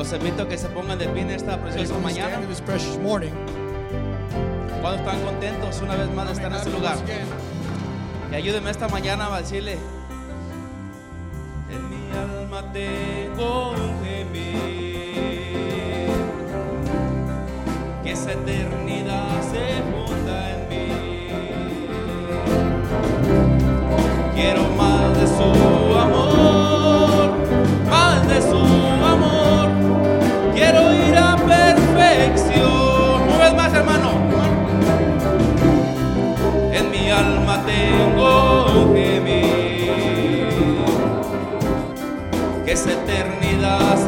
Los invito a que se pongan de pie en esta preciosa mañana. Cuando están contentos una vez más de estar en este lugar. Y ayúdeme esta mañana a decirle. En mi alma tengo un gemir. Que esa eternidad se funda en mí. Quiero más de su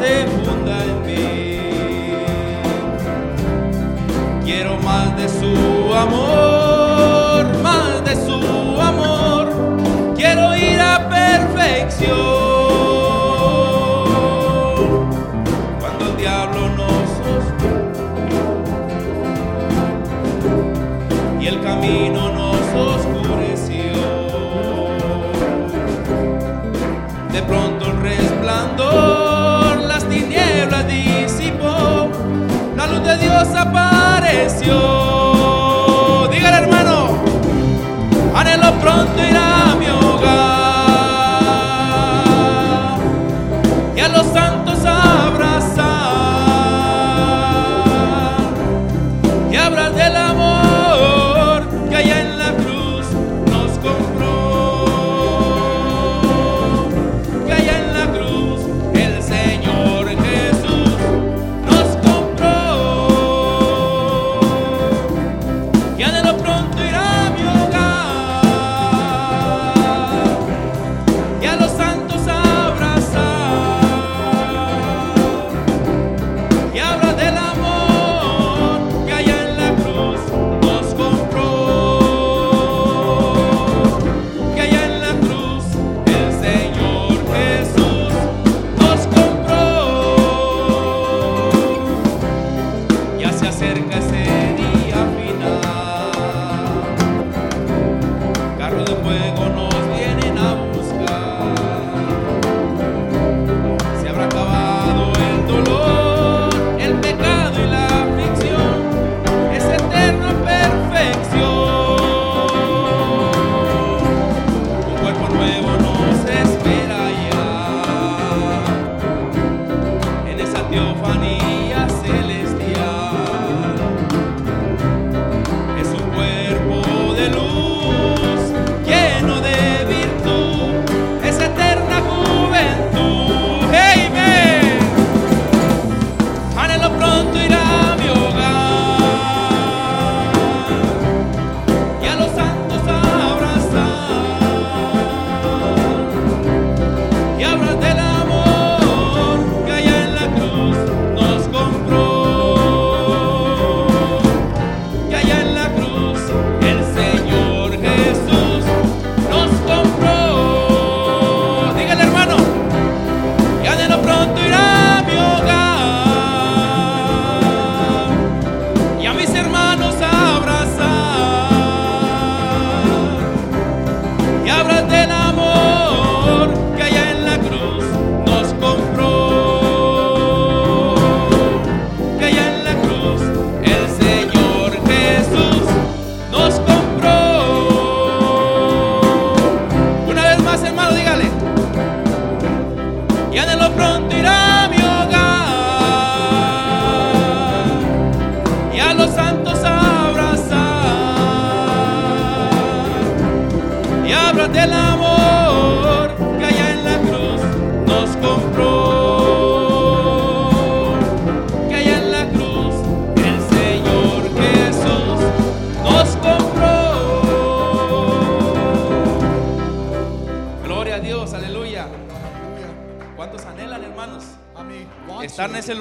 se funda en mí. Quiero más de su amor, más de su amor. Quiero ir a perfección. Dios apareció. Dígale hermano, anhelo pronto ir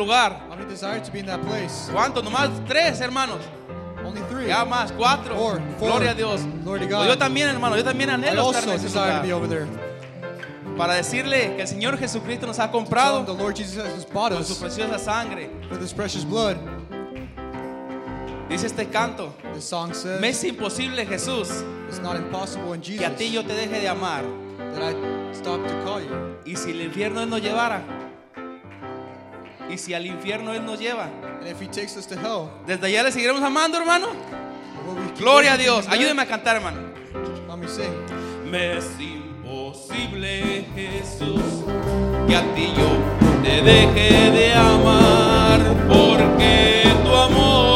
lugar. How many desire to be in that place? ¿Cuántos? Nomás tres, hermanos. Only three. Ya más, cuatro. Four, four. Gloria a Dios. Glory to Pues God. yo también, hermano, yo también I anhelo estar also en ese desire to be lugar. over there. Para decirle que el Señor Jesucristo nos ha comprado the Lord Jesus has bought con su us preciosa sangre. with His precious blood. Dice este canto, This song says, me es imposible Jesús It's not impossible in que Jesus a ti yo te deje de amar. that I stop to call you. Y si el infierno nos llevara, y si al infierno Él nos lleva, if he takes us to hell, desde allá le seguiremos amando, hermano. Gloria a Dios. Ayúdeme a cantar, hermano. Me es imposible, Jesús, que a ti yo te deje de amar, porque tu amor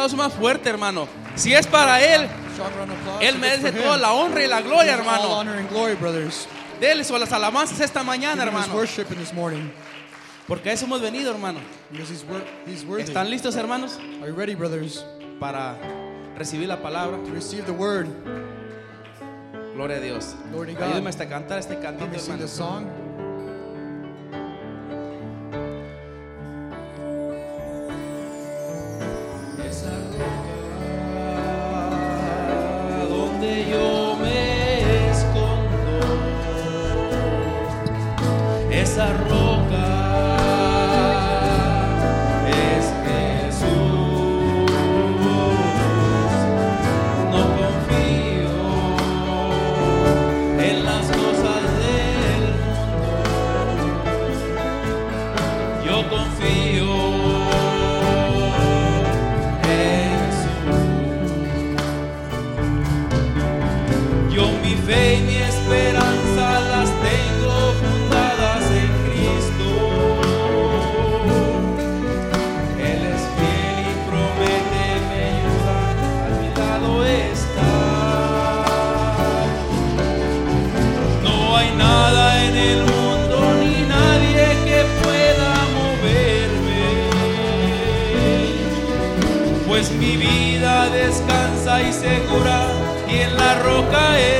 aplauso más fuerte, hermano. Si es para Él, Él merece toda la honra y la gloria, hermano. Dele su las alabanzas esta mañana, hermano. Porque a eso hemos venido, hermano. ¿Están listos, hermanos? Para recibir la palabra. Gloria a Dios. Ayúdame hasta cantar este cantito, hermano. desarrollo. segura y en la roca es.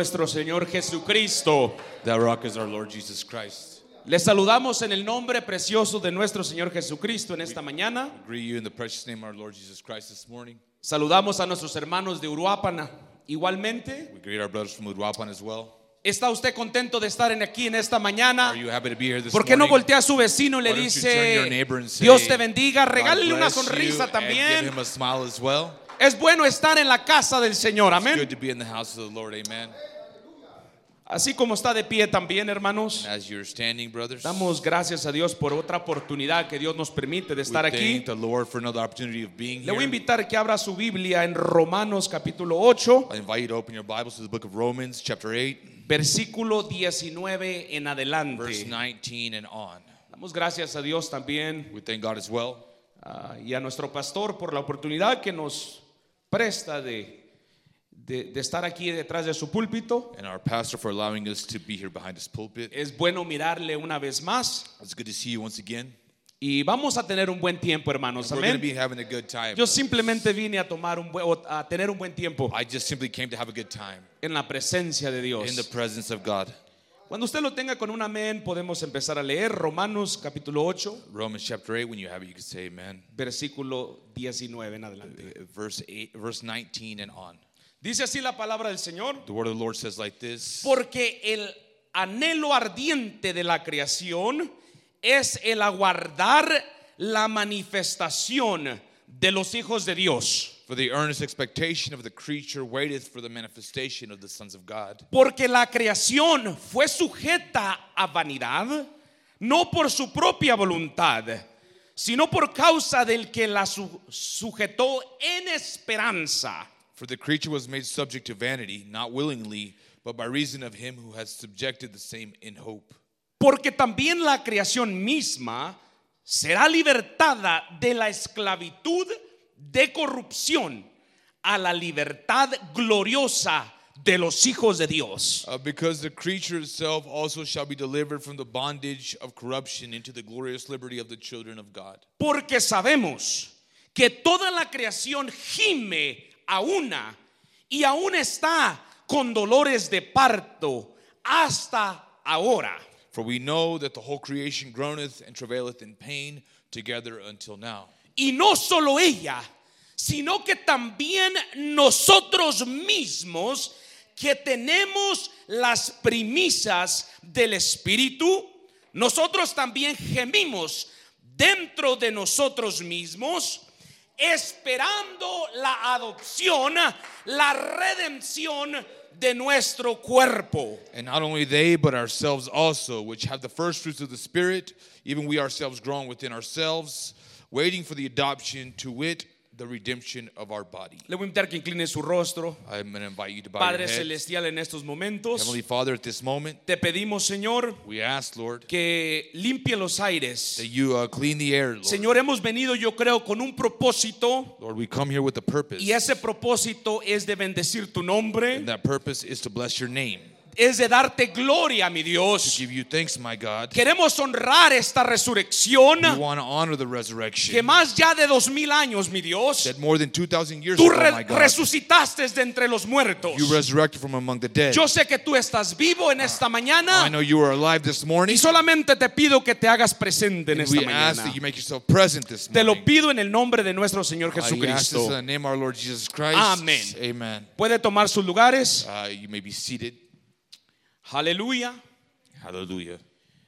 Nuestro Señor Jesucristo. That rock is our Lord Jesus Christ. Les saludamos en el nombre precioso de nuestro Señor Jesucristo en esta mañana. I greet you in the precious name of our Lord Jesus Christ this morning. Saludamos a nuestros hermanos de Uruápana. Igualmente, We greet our brothers from Uruapan as well. ¿está usted contento de estar en aquí en esta mañana? Are you happy to be here this ¿Por qué no voltea a su vecino y le dice, Dios te bendiga, regálele una sonrisa también? Es bueno estar en la casa del Señor, amén. good to be in the house of the Lord. Amen. Así como está de pie también, hermanos. As you're standing, brothers, Damos gracias a Dios por otra oportunidad que Dios nos permite de estar aquí. the Lord for another opportunity of being Le voy a invitar que abra su Biblia en Romanos capítulo 8, I invite you to open your Bibles to the book of Romans, chapter 8, versículo 19 en verse adelante. 19 and on. Damos gracias a Dios también We thank God as well ah, y a nuestro pastor por la oportunidad que nos presta de, de, de estar aquí detrás de su púlpito. and our pastor for allowing us to be here behind his pulpit. Es bueno mirarle una vez más It's good to see you once again. y vamos a tener un buen tiempo, hermanos. We're going to Amén. be having a good time. Yo simplemente vine a tomar un buen, o a tener un buen tiempo I just simply came to have a good time en la presencia de in the Dios. presence of God. Cuando usted lo tenga con un amén, podemos empezar a leer Romanos capítulo 8, Romans chapter 8, when you have it, you can say amen. versículo 19 en adelante. Uh, Verse 8, verse 19 and on. Dice así la palabra del Señor, The word of the Lord says like this porque el anhelo ardiente de la creación es el aguardar la manifestación de los hijos de Dios. For the earnest expectation of the creature waiteth for the manifestation of the sons of God. Porque la creación fue sujeta a vanidad, no por su propia voluntad, sino por causa del que la su- sujetó en esperanza. For the creature was made subject to vanity, not willingly, but by reason of him who has subjected the same in hope. Porque también la creación misma será libertada de la esclavitud de corrupción a la libertad gloriosa de los hijos de Dios. Uh, because the creature itself also shall be delivered from the bondage of corruption into the glorious liberty of the children of God. Porque sabemos que toda la creación gime a una y aún está con dolores de parto hasta ahora. For we know that the whole creation groaneth and travaileth in pain together until now. Y no solo ella, sino que también nosotros mismos que tenemos las premisas del Espíritu, nosotros también gemimos dentro de nosotros mismos, esperando la adopción, la redención de nuestro cuerpo. And not only they, but ourselves also, which have the first fruits of the Spirit, even we ourselves grown within ourselves, waiting for the adoption to wit, the redemption of our body. Le voy a invitar que incline su rostro. I'm going to invite you to bow Padre. Celestial, en estos momentos, Heavenly Father, at this moment, te pedimos, Señor, we ask, Lord, que limpie los aires. that you uh, clean the air, Lord. Señor, hemos venido, yo creo, con un propósito. Lord, we come here with a purpose. Y ese propósito es de bendecir tu nombre, And that purpose is to bless your name, es de darte gloria, mi to Dios. give you thanks, my God. Queremos honrar esta resurrección We want to honor the resurrection que más ya de dos mil años, mi Dios, that more than 2,000 years tú ago, re- my God, resucitaste de entre los muertos. you resurrected from among the dead. Yo sé que tú estás vivo en esta I mañana know you are alive this morning. y solamente te pido que te hagas presente en And esta we ask mañana. that you make yourself present this Te lo morning. pido en el nombre de nuestro Señor Uh, ask Jesucristo. Amen. Amen. Puede tomar sus lugares. Uh, you may be seated. Aleluya. Hallelujah.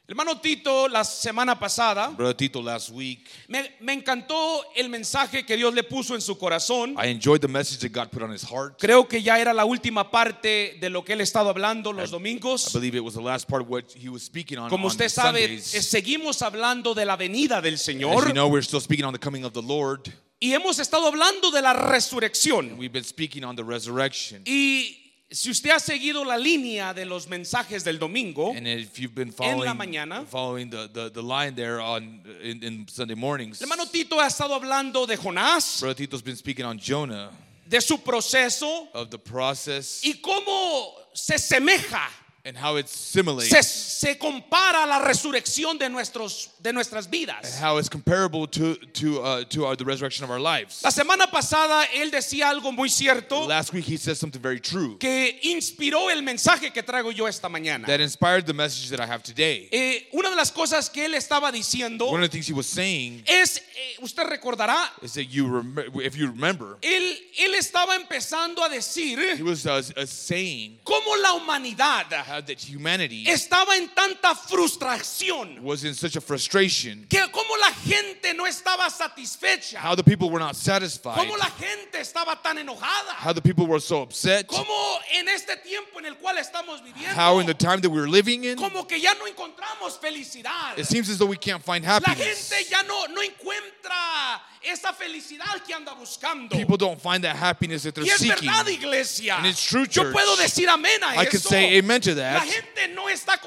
Hermano Tito, la semana pasada Brother Tito, last week, me, me encantó el mensaje que Dios le puso en su corazón. I enjoyed the message that God put on his heart. Creo que ya era la última parte de lo que él ha estado hablando los I domingos. believe it was the last part of what he was speaking on. Como on usted sabe, eh, Sundays. seguimos hablando de la venida del As Señor you know, we're still speaking on the coming of the Lord. y hemos estado hablando de la resurrección. We've been speaking on the resurrection. Y si usted ha seguido la línea de los mensajes del domingo, And if you've been En la following, mañana. following the, the, the line there on in, in Sunday mornings, el hermano Tito ha estado hablando de Jonás, Brother Tito's been speaking on Jonah, de su proceso of the process y cómo se semeja, and how it simulates, se, se compara a la resurrección de, nuestros, de nuestras vidas. how it's comparable to to uh, to our, the resurrection of our lives. La semana pasada él decía algo muy cierto Last week he said something very true que inspiró el mensaje que traigo yo esta mañana. that inspired the message that I have today. Eh, una de las cosas que él estaba diciendo One of the things he was saying es, eh, usted recordará, is that you rem- if you remember, él, él estaba empezando a decir he was uh, uh, saying cómo la humanidad how that humanity estaba en tanta frustración, was in such a frustration, que cómo la gente no estaba satisfecha, how the people were not satisfied, cómo la gente estaba tan enojada, how the people were so upset, cómo en este tiempo en el cual estamos viviendo, how in the time that we were living in, como que ya no encontramos felicidad. it seems as though we can't find La happiness. gente ya no, no encuentra esa felicidad que anda buscando. People don't find that happiness that they're Y es seeking. verdad, iglesia. And it's true, Yo church. puedo decir amén a I eso. could say amen to La that. gente no está.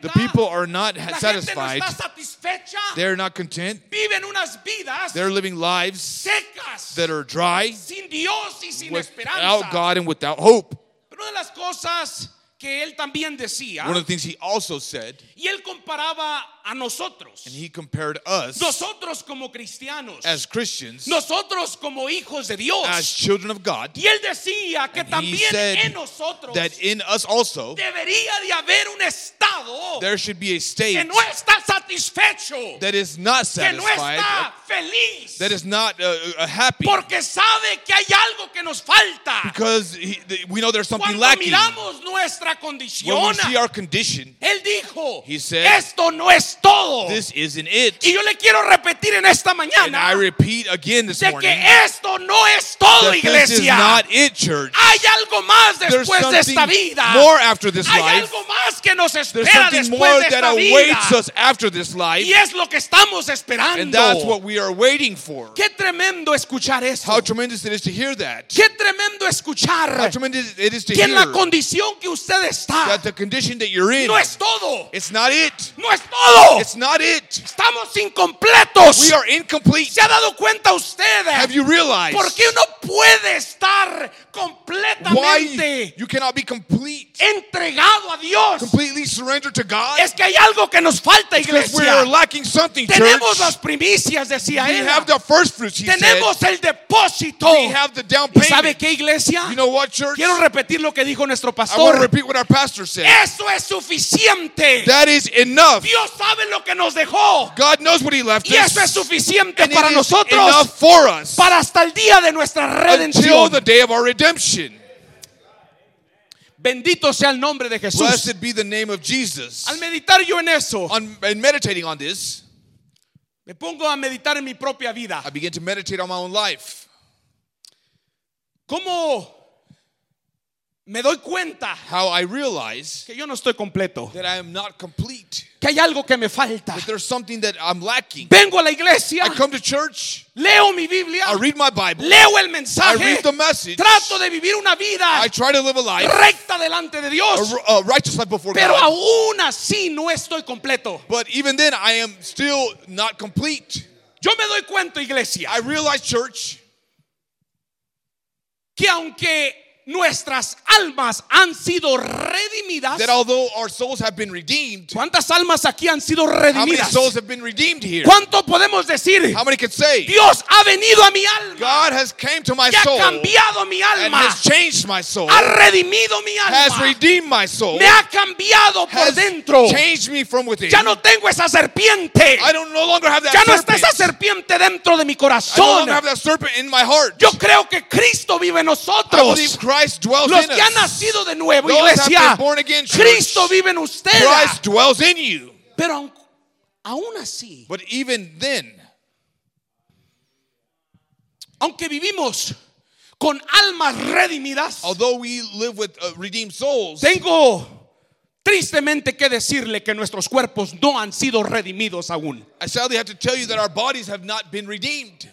The people are not La satisfied. no. They're not content. Viven unas vidas They're living lives that are dry, sin Dios y sin without. God and without hope. Que él también decía, One of the things he also said, y él comparaba a nosotros, and he compared us nosotros como cristianos, as Christians, nosotros como hijos de Dios. as children of God, Y él decía que And también en nosotros that in us also debería de haber un estado there should be a que state no está satisfecho, that is not que no satisfied, está feliz, that is not uh, uh, happy, porque sabe que hay algo que nos falta. because he, we know there's something Cuando lacking. miramos nuestra Condition, él dijo, He said, esto no es todo. this isn't it. Y yo le quiero repetir en esta And I mañana repeat again this de morning que esto no es todo, iglesia. not it, church. Hay algo más There's después de esta vida. more after this Hay life. algo más que nos espera después de that esta vida. awaits us after this life, Y es lo que estamos esperando. and that's what we are waiting for. Qué tremendo escuchar esto. How tremendous it is to hear that. Qué tremendo How escuchar tremendous it is to que en la hear condición que usted está that the condition that you're in, no es todo. it's not it. No es todo. It's not it. Estamos incompletos. We are incomplete. ¿Se ha dado cuenta usted? Have you realized ¿Por qué uno puede estar why completamente you cannot be complete, entregado a Dios? completely surrendered to God? Es que hay algo que nos falta, Because we iglesia. are lacking something, Tenemos church. las primicias, decía We él. have the first fruits, he said. Tenemos el depósito. We have the down ¿Y sabe payment. qué, iglesia? You know what, church? Quiero repetir lo que dijo nuestro I want to pastor. repeat what our pastor said. Eso es suficiente. That is enough. Dios sabe lo que nos dejó. God knows what He left Y eso es us. suficiente And para is nosotros. enough for us Para hasta el día de nuestra until the day of our redemption. Bendito sea el nombre de Jesús. Blessed be the name of Jesus. Al meditar yo en eso, On, and meditating on this, me pongo a meditar en mi propia vida. I begin to meditate on my own life. ¿Cómo me doy cuenta how I realize que yo no estoy completo, that I am not complete. que hay algo que me falta. That there's something that I'm lacking. Vengo a la iglesia, I come to church, leo mi Biblia, I read my Bible, leo el I mensaje, read the message, trato de vivir una vida I try to live a life, recta delante de a, Dios, a righteous life before pero God. aún así no estoy completo. But even then, I am still not complete. Yo me doy cuenta, iglesia, I realize, church, que aunque nuestras almas han sido redimidas, that although our souls have been redeemed, ¿cuántas almas aquí han sido how many redimidas? souls have been redeemed here? ¿Cuánto podemos decir? How many can say, Dios ha venido a mi alma God has came to my y ha soul cambiado mi and alma, has changed my soul, ha redimido mi has alma, redeemed my soul, me ha cambiado por has dentro. changed me from within. Ya no tengo esa serpiente, I don't no longer have that ya no está serpent. esa serpiente dentro de mi I no corazón. longer have that serpent in my heart. Yo creo que Cristo vive en I nosotros. believe Christ dwells Los in que han nacido de nuevo, iglesia, again, church. Cristo vive en ustedes. Christ dwells in you. Pero aun- aún así, But even then, aunque vivimos con almas redimidas, although we live with uh, redeemed souls, tengo tristemente que decirle que nuestros cuerpos no han sido redimidos aún. I sadly have to tell you that our bodies have not been redeemed.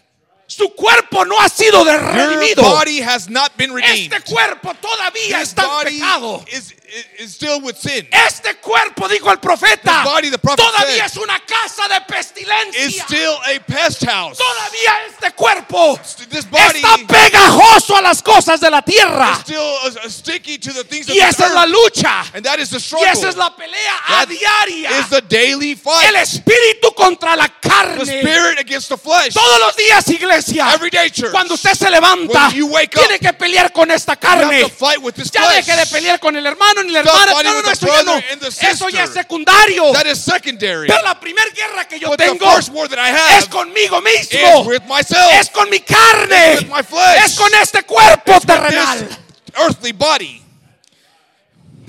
Su cuerpo no ha sido redimido. body has not been redeemed. Este cuerpo todavía está en pecado. is, is, is still with sin. Este cuerpo, dijo el profeta, body, todavía said, es una casa de Is pestilencia. still a pest house. Todavía este cuerpo This body está pegajoso a las cosas de la is tierra. still uh, uh, sticky to the things Y esa es la lucha. And that is the Y esa es la pelea a diaria. is the daily fight. El espíritu contra la The carne. spirit against the flesh. Todos los días, iglesia. Church. Cuando usted se levanta, tiene que pelear con esta carne. Ya deje de pelear con el hermano ni la hermana. No, no, no, eso ya no. Eso ya es secundario. Pero la primera guerra que yo tengo es conmigo is mismo. Es con mi carne. Es con este cuerpo terrenal. earthly body.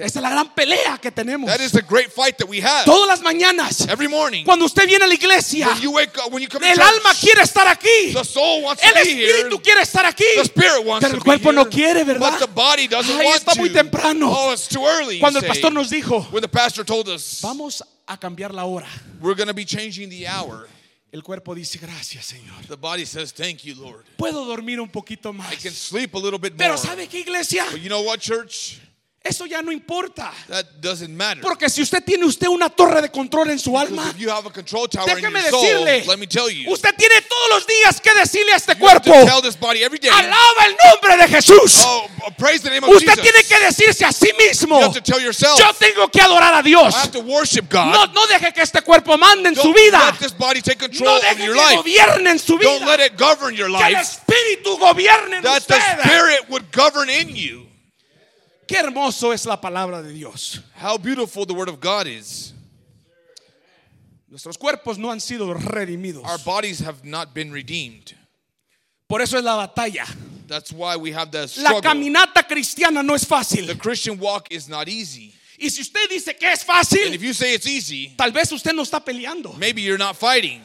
Esa es la gran pelea que tenemos. That is the great fight that we have. Todas las mañanas, Every morning. cuando usted viene a la iglesia, When you wake up, when you come el church, alma quiere estar aquí. the soul wants El to be here. espíritu quiere estar aquí. The spirit wants Pero el cuerpo no here, quiere, ¿verdad? But the body doesn't Ay, want está to. muy temprano. Oh, it's too early. Cuando el pastor nos dijo, When the pastor told us vamos a cambiar la hora. we're going to be changing the hour, El cuerpo dice, gracias, Señor. the body says, "Thank you, Lord. Puedo dormir un poquito I más. can sleep a little bit Pero more." ¿sabe qué, iglesia? But you know what, church? Eso ya no importa. That doesn't matter. Porque si usted tiene usted una torre de control en su alma, if you have a control tower in déjeme soul, decirle, let me tell you, usted tiene todos los días que decirle a este cuerpo, alaba el nombre de Jesús. Oh, praise the name of Usted Jesus. tiene que decirse a sí mismo, You have to tell yourself, yo tengo que adorar a Dios. I have to worship God. No, no deje que este cuerpo mande en su Don't vida. let this body take control No deje que life. gobierne en su Don't let vida. it govern your Que el life. Espíritu gobierne en That the usted. Spirit would govern in you. Qué hermoso es la palabra de Dios. How beautiful the Word of God is. Nuestros cuerpos no han sido redimidos. Our bodies have not been redeemed. Por eso es la batalla. That's why we have La struggle. caminata cristiana no es fácil. The Christian walk is not easy. Y si usted dice que es And fácil, if you say it's easy, tal vez usted no está peleando. maybe you're not fighting.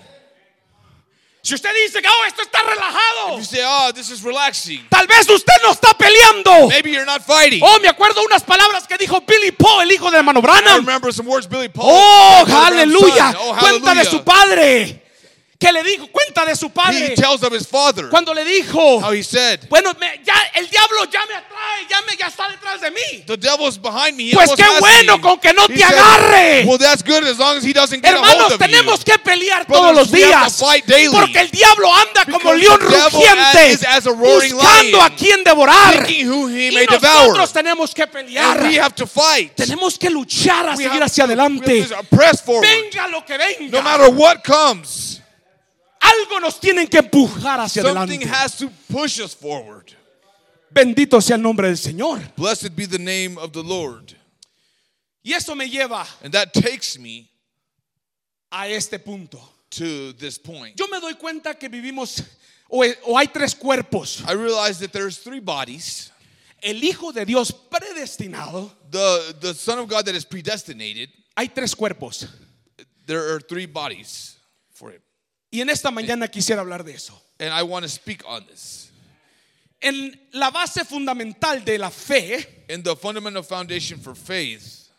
Si usted dice que oh, esto está relajado, If you say, oh, this is relaxing, tal vez usted no está peleando. maybe you're not fighting. Oh, me acuerdo unas palabras que dijo Billy Poe, el hijo de hermano I Branham. remember some words Billy Paul. Oh, aleluya. Oh, Cuenta de hallelujah. su padre. Que le dijo, cuenta de su He padre. tells of his father Cuando le dijo, how he said, bueno, me- ya el diablo ya me atrae, ya, me, ya está detrás de mí. The devil's behind me. He Pues qué bueno me. con que no He te said, agarre. Well, that's good as long as he doesn't get a hold Hermanos, of tenemos you. que pelear Brothers, todos los días. Porque el diablo anda como león rugiente, buscando lion, a quien devorar. Who he Y devour. nosotros tenemos que pelear. And we have to fight. Tenemos que luchar a We seguir hacia to- adelante. Venga lo que venga. No matter what comes, Algo nos tienen que empujar hacia something adelante. has to push us forward. Bendito sea el nombre del Señor. Blessed be the name of the Lord. Y eso me lleva And that takes me a este punto. to this point. Yo me doy cuenta que vivimos, o, o hay tres cuerpos. I realize that there's three bodies. El Hijo de Dios predestinado, The, the Son of God that is predestinated, hay tres cuerpos. there are three bodies for him. Y en esta mañana quisiera hablar de eso. And I want to speak on this. En la base fundamental de la fe, In the fundamental foundation for faith,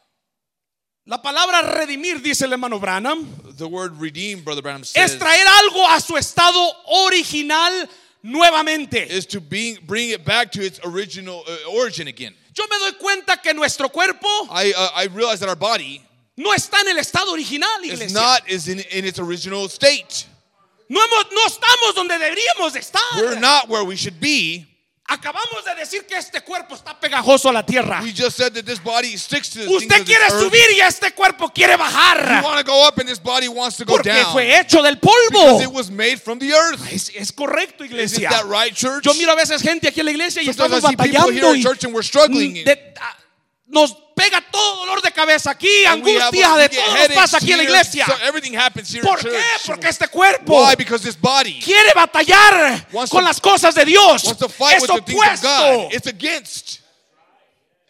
la palabra redimir, dice el hermano Branham, the word redeem, Brother Branham es says, traer algo a su estado original nuevamente. is to being, bring it back to its original uh, origin again. Yo me doy cuenta que nuestro cuerpo I, uh, I realize that our body no está en el estado original, is iglesia. not is in, in its original state. No, hemos- no estamos donde deberíamos de estar. We're not where we should be. Acabamos de decir que este cuerpo está pegajoso a la tierra. We just said that this body sticks to the Usted quiere subir y este cuerpo quiere bajar. go up and this body wants to go Porque down. fue hecho del polvo. it was made from the earth. Es, es correcto, iglesia. that right? Yo miro a veces gente aquí en la iglesia y Sometimes estamos batallando at y church and we're struggling. de- nos pega todo dolor de cabeza aquí, angustia, a- de todo nos pasa aquí en la iglesia. So ¿Por qué? Porque este cuerpo Why? Because this body quiere batallar con to- las cosas de Dios. Es opuesto.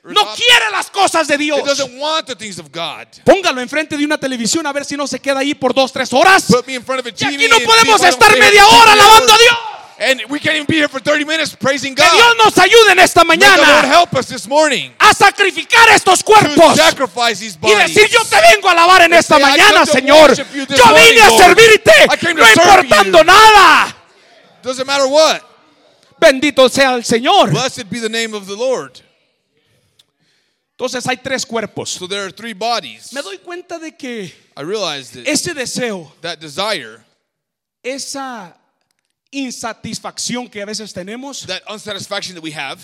No quiere las cosas de Dios. doesn't want the things of God. Póngalo enfrente de una televisión a ver si no se queda ahí por dos, tres horas. Y aquí no podemos estar media hora 30 alabando a. Dios. And we can't even be here for 30 minutes praising Que God. Dios nos ayude en esta May the Lord mañana help us this morning a sacrificar estos to cuerpos sacrifice these y bodies. decir yo te vengo a alabar en esta say, "I mañana, to Señor. Yo vine a morning, Lord. servirte, I came to no importando you." nada. Doesn't matter what. Bendito sea el Señor. Blessed be the name of the Lord. Entonces hay tres cuerpos. So there are three bodies. Me doy cuenta de que I realized that ese deseo, that desire, esa insatisfacción que a veces tenemos, that unsatisfaction that we have,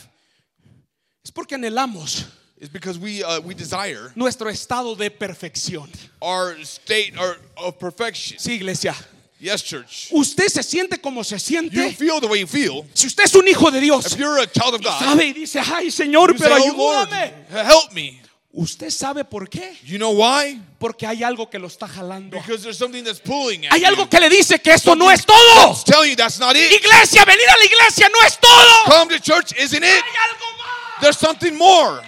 es porque anhelamos is because we uh, we desire nuestro estado de perfección. our state our, of perfection. Sí, iglesia. Yes, church. Usted se siente como se You siente. feel the way you feel. Si usted es un hijo de Dios, If you're a child of God, sabe y dice, ay Señor, you say, pero "Oh Lord, ayúdame. help me." Usted sabe por qué. You know why? Porque hay algo que lo está jalando. Because there's something that's pulling at Hay you. algo que le dice que esto no es todo. Telling you that's not it. Iglesia, venir a la iglesia no es todo. Come to church isn't it? Hay algo más. There's something more.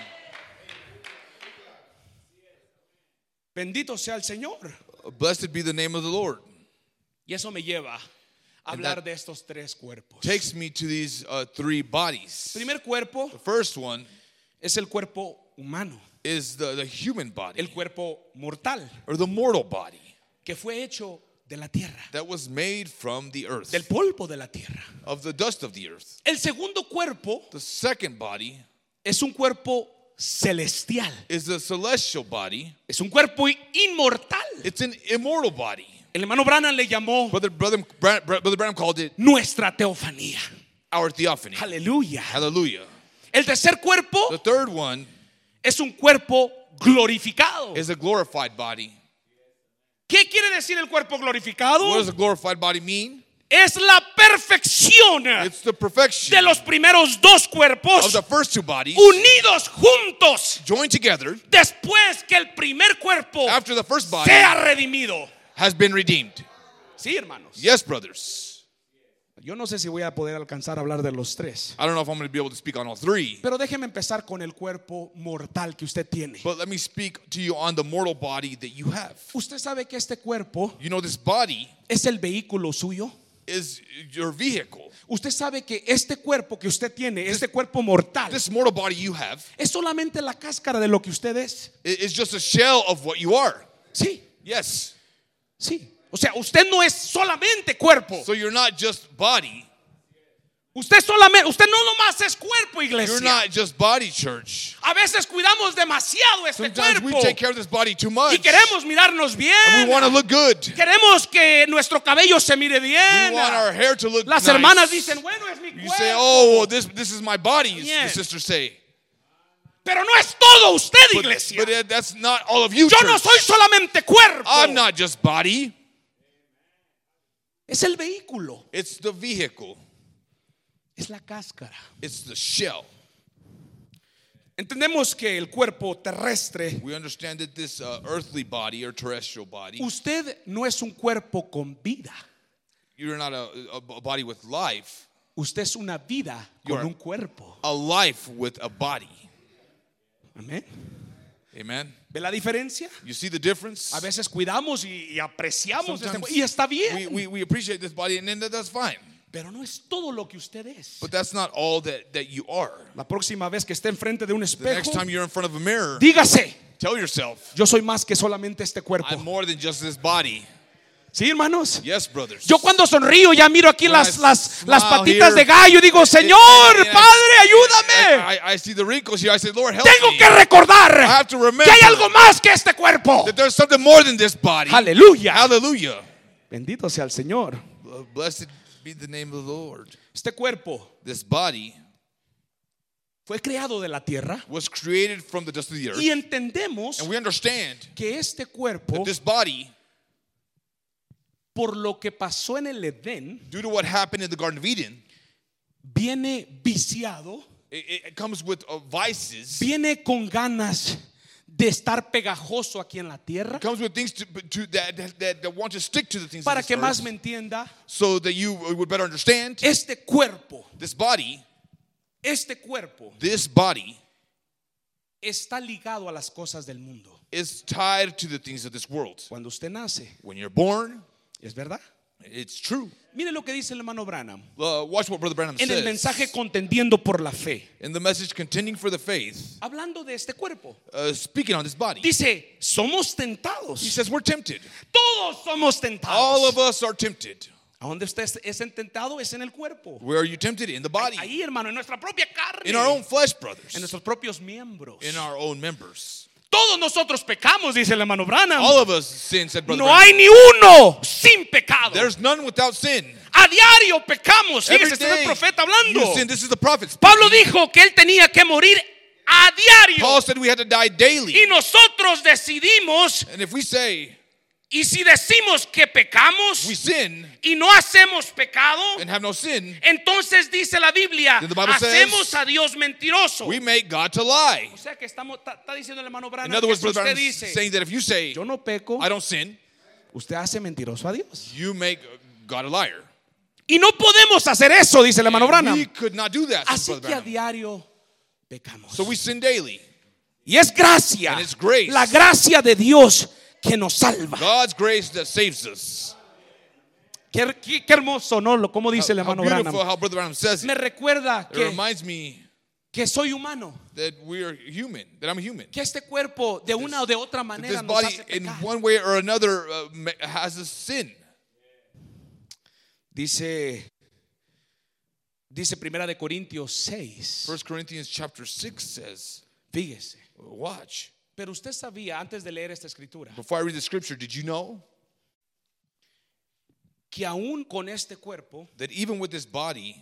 Bendito sea el Señor. Blessed be the name of the Lord. Y eso me lleva a hablar de estos tres cuerpos. Takes me to these uh, three bodies. Primer cuerpo The first one es el cuerpo humano, is the, the human body el cuerpo mortal, or the mortal body que fue hecho de la tierra, that was made from the earth, del polvo de la tierra. of the dust of the earth. El segundo cuerpo The second body es un cuerpo celestial, is the celestial body. es un cuerpo inmortal. It's an immortal body. El hermano Branham le llamó Brother, brother, brother Branham called it nuestra teofanía. our theophany. Aleluya. Hallelujah. El tercer cuerpo The third one es un cuerpo glorificado. is a glorified body. ¿Qué quiere decir el cuerpo glorificado? What does a glorified body mean? Es la perfección It's the perfection de los primeros dos of cuerpos the first two bodies unidos juntos joined together después que el primer cuerpo after the first body sea redimido. has been redeemed. Sí, hermanos. Yes, brothers. Yo no sé si voy a poder alcanzar a hablar de los tres. I don't know if I'm going to be able to speak on all three, Pero déjeme empezar con el cuerpo mortal que usted tiene. but let me speak to you on the mortal body that you have. Usted sabe que este cuerpo You know, this body es el vehículo suyo. is your vehicle. Usted sabe que este cuerpo que usted tiene, este cuerpo mortal, This mortal body you have es solamente la cáscara de lo que usted es. i- is just a shell of what you are. Sí, Yes. sí. O sea, usted no es solamente cuerpo. So you're not just body. Usted solamente, usted no nomás es cuerpo, You're iglesia. not just body, church. A veces cuidamos demasiado este Sometimes we cuerpo take care of this body too much. y queremos mirarnos bien. And we want to look good. Queremos que nuestro cabello se mire We bien. want our hair to look Las nice. hermanas dicen, bueno, es mi You cuerpo. say, oh, well, this, this is my body, Yeah. the sisters say. Pero no es todo usted, But, iglesia. but it- that's not all of you, Yo church. no soy solamente cuerpo. I'm not just body. Es el vehículo, It's the vehicle. es la cáscara. It's the shell. Entendemos que el cuerpo terrestre, We understand that this uh, earthly body or terrestrial body, usted no es un cuerpo con vida. you're not a, a, a body with life, Usted es una vida You con un cuerpo. a life with a body. Amén. Amen. ¿Ve la diferencia? You see the difference? A veces cuidamos y, y apreciamos este Sometimes cuerpo y está bien. We, we, we appreciate this body and then that's fine. Pero no es todo lo que usted es. But that's not all that, that you are. La próxima vez que esté enfrente de un The next espejo, time you're in front of a mirror, dígase, tell yourself, yo soy más que solamente este cuerpo. I'm more than just this body. ¿Sí, hermanos? Yes, brothers. Yo cuando sonrío ya miro aquí las, I las, las patitas here, de gallo y digo, Señor, it- Padre, ayúdame. I, I see the wrinkles here. I say, Lord, help Tengo me. que recordar have to remember que hay algo más que este cuerpo. that there's something more than this body. Aleluya. Hallelujah. Bendito sea el Señor. Blessed be the name of the Lord. Este cuerpo This body fue creado de la tierra was created from the dust of the earth. y entendemos And we understand que este cuerpo, that this body, por lo que pasó en el Edén, due to what happened in the Garden of Eden, viene viciado, it, it- comes with uh, vices. viene con ganas de estar pegajoso aquí en la tierra. Comes with things to, to, that, that, that want to stick to the things Para que más me entienda, so that you would better understand este cuerpo, this body, este cuerpo this body está ligado a las cosas del mundo. is tied to the things of this world. Cuando usted nace, When you're born, ¿es verdad? it's true. Mire lo que dice el hermano Branham Uh, watch what Brother Branham en el says. mensaje contendiendo por la fe. in the message contending for the faith, Hablando de este cuerpo. uh, speaking on this body. Dice, somos He says we're tempted. Todos somos All of us are tempted. ¿A dónde usted es- tentado? Es en el cuerpo. Where are you tempted? In the body. Ahí, hermano, en nuestra propia carne. In our own flesh, En brothers. nuestros propios miembros. In our own members. Todos nosotros pecamos, dice el hermano Branham. All of us sin, said Brother No Branham. hay ni uno sin pecado. There's none without sin. A diario pecamos. Every Fíjese, este es el day profeta hablando. you sin. This is the prophet. Pablo dijo que él tenía que morir a diario. Paul said we had to die daily. Y nosotros decidimos, And if we say y si decimos que pecamos we sin y no hacemos pecado, and have no sin, entonces dice la Biblia, Bible says, hacemos a Dios mentiroso. we make God to lie. O sea que estamos, está, diciendo el hermano Branham In other que words, si Brother usted dice, is saying that if you say yo no peco, I don't sin, usted hace mentiroso a Dios. you make God a liar. Y no podemos hacer eso, dice el hermano We Branham. could not do that. Así que a diario pecamos. So we sin daily. Y es gracia, And it's grace. la gracia de Dios que nos salva. God's grace that saves us. Qué, qué- qué hermoso, ¿no? Lo- Como dice el hermano beautiful Branham. how Brother Branham says it. Me recuerda que, reminds me que soy humano. that we are human, that I'm human. Que este cuerpo de una o de otra That manera nos body, hace in one way or another, uh, has a sin. Dice, dice Primera de Corintios 6. 1 Corinthians chapter 6 says, Fíjese. Watch. Pero usted sabía antes de leer esta escritura Before I read the scripture, did you know que aún con este cuerpo that even with this body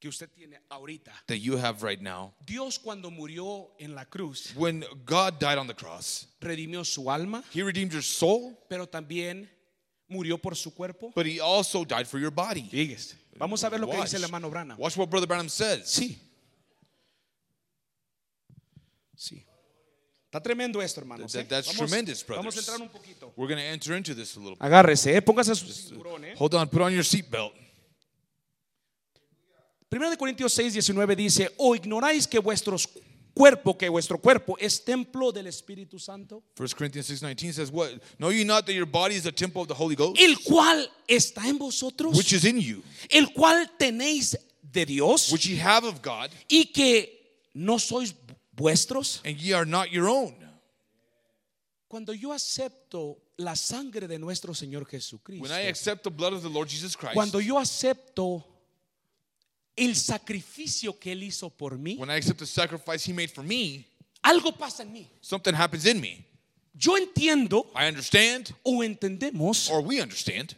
que usted tiene ahorita, that you have right now, Dios cuando murió en la cruz when God died on the cross, redimió su alma, He redeemed your soul, pero también murió por su cuerpo? but He also died for your body. Fíjese. Vamos a ver lo que Watch. dice el hermano Branham. Watch what Brother Branham says. Sí. Sí. Está tremendo esto, hermanos. That- ¿eh? that's vamos, tremendous, vamos a entrar un poquito. We're going to enter into this a little bit. Agárrese, ¿eh? póngase su cinturón. ¿eh? Hold on, put on your seatbelt. 1 de Corintios 6, 19 dice, o ignoráis que vuestros cuerpo, que vuestro cuerpo es templo del Espíritu Santo, 1 Corinthians 6:19 says what? Know you not that your body is a temple of the Holy Ghost, el cual está en vosotros, which is in you, el cual tenéis de Dios which ye have of God, y que no sois vuestros. and ye are not your own. Cuando yo acepto la sangre de nuestro Señor Jesucristo, When I accept the blood of the Lord Jesus Christ, cuando yo acepto el sacrificio que Él hizo por mí, when I accept the sacrifice He made for me, algo pasa en mí. something happens in me. Yo entiendo I understand, o entendemos or we understand,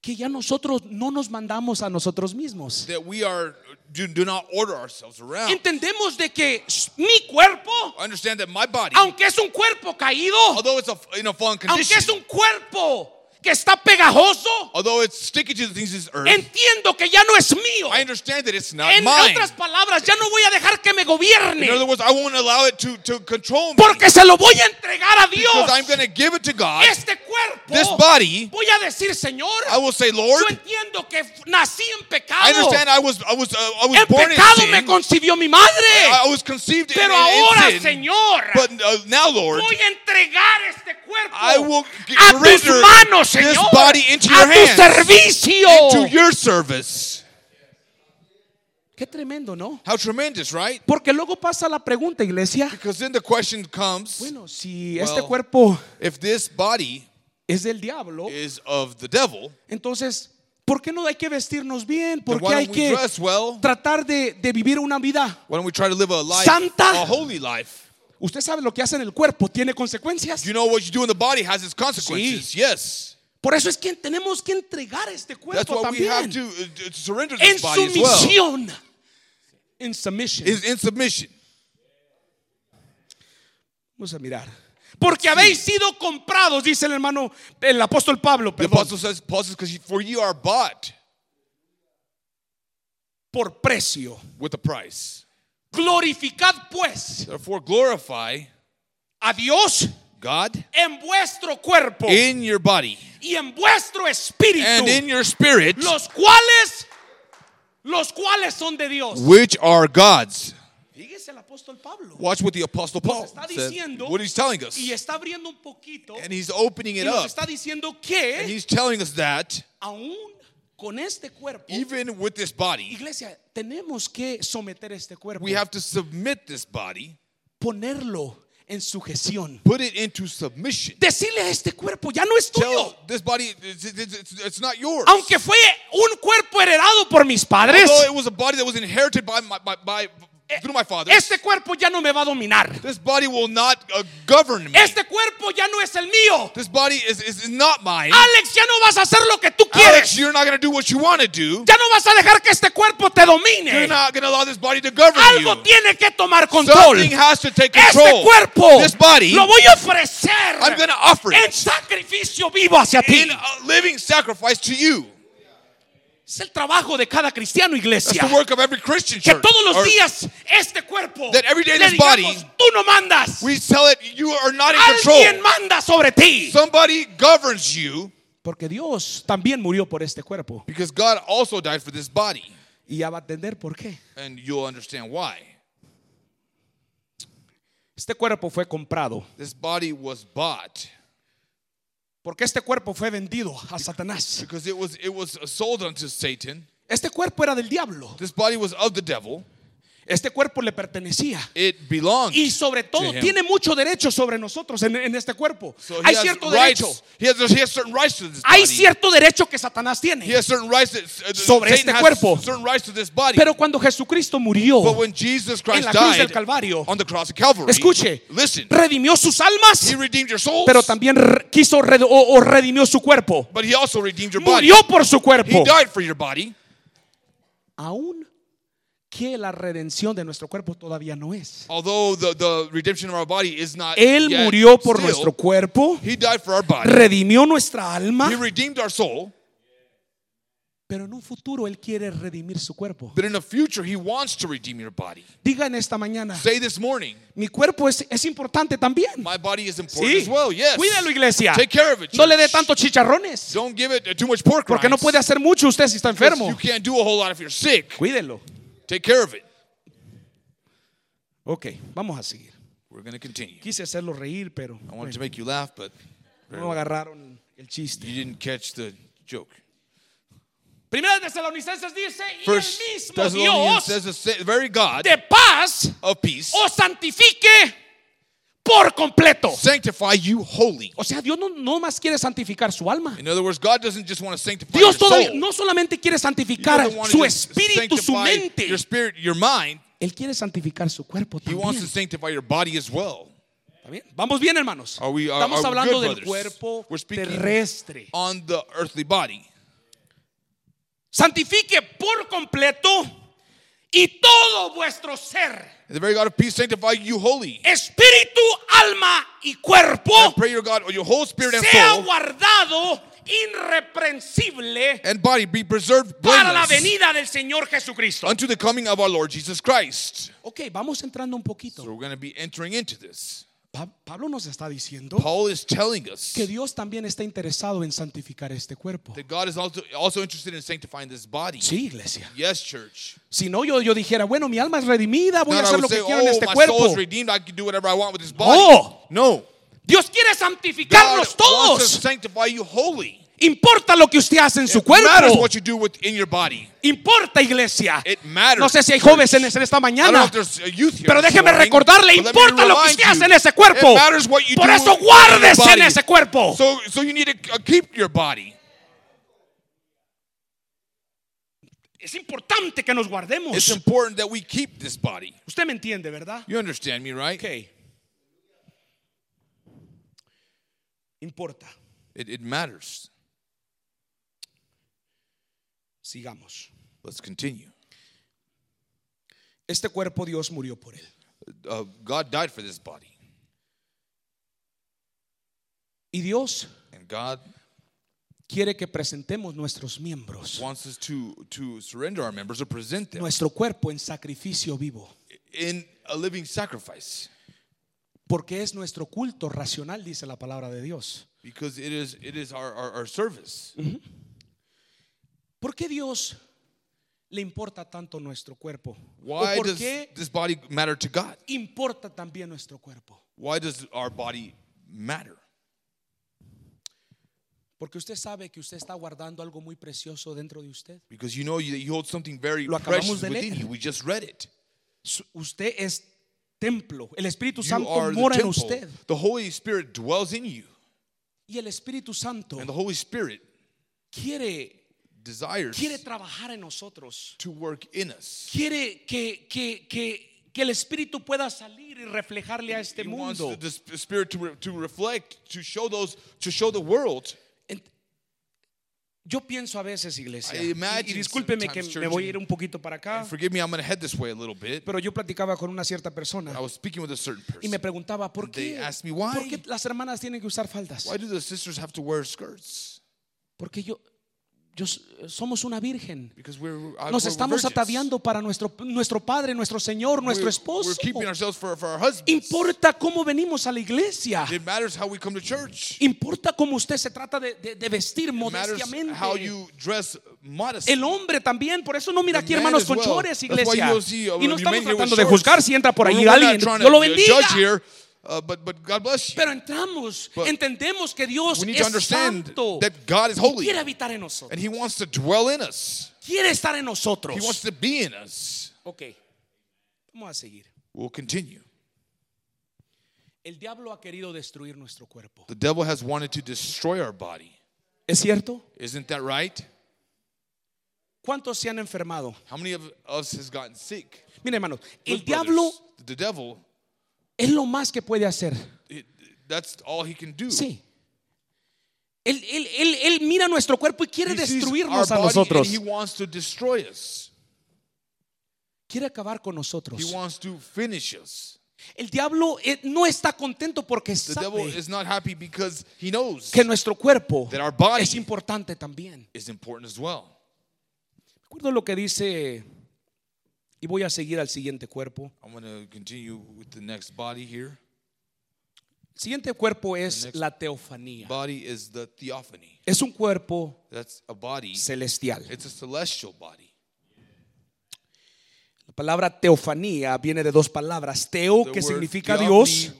que ya nosotros no nos mandamos a nosotros mismos. that we are do, do not order ourselves around. Entendemos de que mi cuerpo, understand that my body, aunque es un cuerpo caído, although it's a, in a fallen aunque condition, es un cuerpo que está pegajoso, although it's sticky to the things of this earth, entiendo que ya no es mío. I understand that it's not En mine. otras palabras, ya no voy a dejar que me gobierne, In other words, I won't allow it to, to control me. porque se lo voy a entregar a Dios. Because I'm going to give it to God. Este cuerpo, This body, voy a decir, Señor, I will say, Lord, yo entiendo que nací en pecado. I understand I was I was uh, I was En born pecado in me concibió mi madre. I was conceived in, Pero in, in ahora, sin. Señor, But uh, now, Lord, voy a entregar este cuerpo I will g- a tus surrender manos, this Señor, body into a your tu hands, servicio. into your service. Qué tremendo, ¿no? How tremendous, right? Porque luego pasa la pregunta, iglesia. Because then the question comes Bueno, si Well, este cuerpo if this body es del diablo, is of the devil, entonces, ¿por qué no hay que vestirnos bien? then ¿Por qué why hay don't we que well? tratar de, de vivir una vida? Why don't we try to live a life, Santa. a holy life? Usted sabe lo que hace en el cuerpo, tiene consecuencias. You know what you do in the body has its consequences. Yes. Por eso es que tenemos que entregar este cuerpo también to, uh, to en well. sumisión. En submission. Is in submission. Vamos a mirar. Porque habéis sido comprados, dice el hermano, el apóstol Pablo, The perdón, apostle says, Paul says, because for you are bought por precio. with a price. Glorificad pues Therefore, glorify a Dios God en vuestro cuerpo in your body y en vuestro espíritu, and in your spirit, los cuales, los cuales son de Dios. which are God's. Fíjese el apóstol Pablo. Watch what the apostle Paul está said, what he's telling us. y está abriendo un poquito And he's opening it up. diciendo And he's telling us that aún con este cuerpo, even with this body, iglesia, tenemos que someter este cuerpo, we have to submit this body, ponerlo en sujeción. put it into submission. Decirle a este cuerpo, ya no es tuyo. Tell this body, it's, it's, it's- not yours. Aunque fue un cuerpo heredado por mis padres, Although it was a body that was inherited by my, by, by, through my father, este cuerpo ya no me va a dominar. this body will not uh, govern me. Este cuerpo ya no es el mío. This body is, is not mine. Alex, ya no vas a hacer lo que tú Alex, quieres. you're not going to do what you want to do. Ya no vas a dejar que este cuerpo te You're domine. not going to allow this body to govern Algo you. tiene que tomar control. Something has to take Este control. cuerpo This body, lo voy a ofrecer I'm going to offer en it sacrificio vivo hacia ti. in a living sacrifice to you. Es el trabajo de cada cristiano, That's iglesia. the work of every Christian Que church. todos los días este cuerpo That every day le this body, digamos, tú no mandas. we tell it you are not in Alguien control. manda sobre ti. Somebody governs you Porque Dios también murió por este cuerpo. because God also died for this body. Y ya va a entender por qué. And you'll understand why. Este cuerpo fue comprado. This body was bought Porque este cuerpo fue vendido a Satanás. because it was it was sold unto Satan. Este cuerpo era del diablo. This body was of the devil. Este cuerpo le pertenecía. It belonged. Y sobre todo tiene mucho derecho sobre nosotros en, en este cuerpo. So he Hay has cierto derecho. He has, he has certain rights to this Hay body. cierto derecho que Satanás He tiene. has certain rights that, uh, Sobre Satan este has cuerpo. certain rights to this body. Pero cuando Jesucristo murió but when Jesus en Christ la cruz del Calvario, on the cross of Calvary, escuche, listen, redimió sus almas, he redeemed your souls, pero también re- quiso red- o, o redimió su cuerpo. but he also redeemed your body. Murió por su He cuerpo. died for your body, Aún que la redención de nuestro cuerpo todavía no es. although the, the redemption of our body is not Él yet murió por still, nuestro cuerpo, He died for our body. redimió nuestra alma, He redeemed our soul, pero en un futuro Él quiere redimir su cuerpo. but in the future he wants to redeem your body. Diga en esta mañana, Say this morning, mi cuerpo es, es importante también. my body is important Sí, as well. Yes. cuídalo iglesia. Take care of it. No le dé tantos chicharrones, Don't give it too much pork porque no rinds, puede hacer mucho usted si está enfermo. You can't do a whole lot if you're sick. Cuídelo. Take care of it. Ok, vamos a seguir. We're going to continue. Quise hacerlo reír, pero I wanted bueno, to make you laugh, but no agarraron el chiste. you didn't catch the joke. Primera de Tesalonicenses dice, y First el mismo Thessalonians Dios says the sa- very God de paz of peace os santifique por completo. sanctify you wholly. O sea, Dios no, no más quiere santificar su alma. In other words, God doesn't just want to sanctify Dios your soul. no solamente quiere santificar su espíritu, su mente. your spirit, your mind. Él quiere santificar su cuerpo He wants también. to sanctify your body as well. Vamos bien, hermanos. Are we- are- Estamos are hablando good, del cuerpo terrestre. On the earthly body. Santifique por completo y todo vuestro ser, And the very God of peace sanctify you wholly. espíritu, alma y cuerpo, I pray your God, your whole spirit and sea soul guardado irreprensible and body be preserved para la blameless venida del Señor Jesucristo. unto the coming of our Lord Jesus Christ. Ok, vamos entrando un poquito. So we're going to be entering into this. Pa- Pablo nos está diciendo Paul is telling us que Dios también está interesado en santificar este cuerpo. that God is also, also interested in sanctifying this body. Sí, iglesia. Yes, church. Si no, yo, yo dijera, bueno, mi alma es redimida, voy a Not hacer lo que quiero en oh, este my soul cuerpo. is redeemed. I can do whatever I want with this body. No. No. Dios quiere God santificarnos wants to todos. sanctify you. Importa lo que usted hace en su It matters cuerpo. what you do within your body. Importa, iglesia. It matters. No sé si hay jóvenes en, esta mañana. Pero déjeme recordarle, importa lo que usted hace en ese cuerpo. Por eso in guárdese en ese cuerpo. So, so you need to uh, keep your body. Es importante que nos guardemos. It's important that we keep this body. Usted me entiende, ¿verdad? You understand me, right? Ok. Importa. It, it matters. Sigamos. Let's continue. Este cuerpo Dios murió por él. Uh, God died for this body, Y Dios and God quiere que presentemos nuestros miembros, wants us to to surrender our members or present them nuestro cuerpo en sacrificio vivo, in a living sacrifice, porque es nuestro culto racional, dice la palabra de Dios. because it is it is our our, our service. ¿Por qué Dios le importa tanto nuestro cuerpo? Why ¿O por does qué this body matter to God? importa también nuestro cuerpo? Why does our body matter? Porque usted sabe que usted está guardando algo muy precioso dentro de usted. Because you know you, you hold something very Lo acabamos precious de within leer. you. We just read it. Su- Usted es templo. El Espíritu You Santo are the mora en temple. usted. The Holy Spirit dwells in you, Y el Espíritu Santo and the Holy Spirit quiere, desires quiere trabajar en nosotros. to work in us. Quiere que, que, que, que el Espíritu pueda salir y reflejarle a este He wants mundo. the, the sp- Spirit to, re- to reflect, to show those, to show the world. Yo pienso a veces, iglesia, I y, imagine y discúlpeme que me voy a ir un poquito para acá, me, I'm going to head this way a little bit. pero yo platicaba con una cierta persona I was speaking with a certain y me person. preguntaba, ¿por qué, me why. ¿por qué las hermanas tienen que usar faldas? Why do the sisters have to wear skirts? Porque yo, yo somos una virgen. We're, uh, Nos we're estamos ataviando para nuestro, nuestro Padre, nuestro Señor, nuestro We're- esposo. For. Importa cómo venimos a la iglesia. It matters how we come to church. Importa cómo usted se trata de, de- de vestir It matters modestiamente. how you dress modestly. El hombre también, por eso no mira The aquí man hermanos con well. chores, iglesia. see, uh, Y no estamos tratando de juzgar si entra por ahí alguien. Dios lo bendiga. Uh, but, but God bless you. Pero entramos, But entendemos que Dios we need to understand santo. that God is holy. quiere habitar en nosotros. And He wants to dwell in us. Quiere estar en nosotros. He wants to be in us. Ok, vamos a seguir. We'll continue. El diablo ha querido destruir nuestro cuerpo. The devil has wanted to destroy our body. ¿Es cierto? Isn't that right? ¿Cuántos se han enfermado? How many of us has gotten sick? Mire, hermanos, el Look, diablo the devil, es lo más que puede hacer. it, that's all he can do. Sí. Él, él- él- él mira nuestro cuerpo y quiere He destruirnos a nosotros. he wants to destroy us. Quiere acabar con nosotros. He wants to finish us. El diablo eh, no está contento porque The devil sabe is not happy because he knows que nuestro cuerpo that our body es importante también. is important as well. Recuerdo lo que dice, y voy a seguir al siguiente cuerpo. I'm going to continue with the next body here. El siguiente cuerpo es la teofanía. Body is the theophany. Es un cuerpo That's a body. celestial. It's a celestial body. La palabra teofanía viene de dos palabras. Teo, The que significa Dios,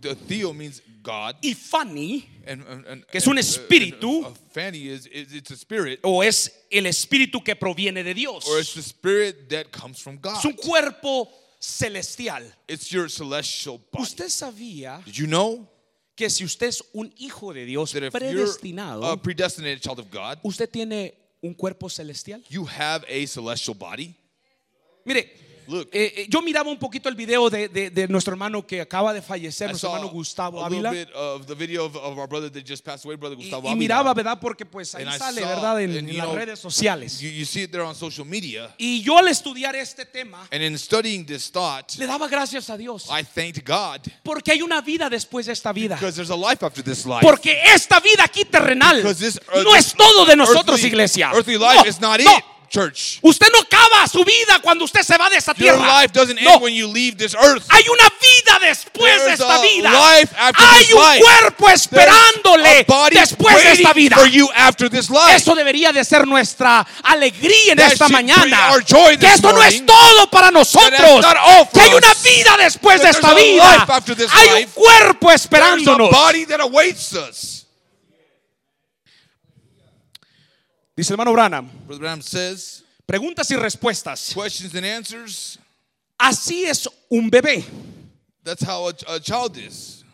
The theo means God. y fani, And, and- and- que es un and, uh, espíritu. uh, Fanny is, it's a spirit, o es el espíritu que proviene de Dios. or it's the spirit that comes from God. Es un cuerpo celestial. It's your celestial body. Usted sabía Did you know que si usted es un hijo de Dios that if you're predestinado, a predestinated child of God, usted tiene un cuerpo celestial? you have a celestial body? Mire, Look. eh, eh, yo miraba un poquito el video de, de- de nuestro hermano que acaba de fallecer, I nuestro saw hermano Gustavo a little Ávila. bit of the video of, of our brother that just passed away, brother Y, Gustavo y Ávila. miraba, ¿verdad? Porque pues ahí And I sale, saw, ¿verdad? En, and, en you las know, redes sociales. You, you see it there on social media. Y yo al estudiar este tema, And in studying this thought, le daba gracias a Dios. I thanked God Porque hay una vida después de esta vida. because there's a life after this life. Porque esta vida aquí terrenal Because this, uh, no es todo de nosotros, earthly, iglesia. Earthly life No, is not no. it, church. Usted no acaba su vida cuando usted se va de esta Your tierra. life doesn't No. end when you leave this earth. Hay una vida después de There's esta a vida. life after Hay this un life. cuerpo esperándole después de esta vida. for you after this life. Eso debería de ser nuestra alegría en That esta mañana. our joy Que esto no es morning. todo para nosotros. Que hay una vida después de esta vida. Hay un cuerpo There's a esperándonos. body that awaits us. Dice el hermano Branham, Brother Branham says, preguntas y respuestas. questions and answers. Así es un bebé. That's how a, a child is.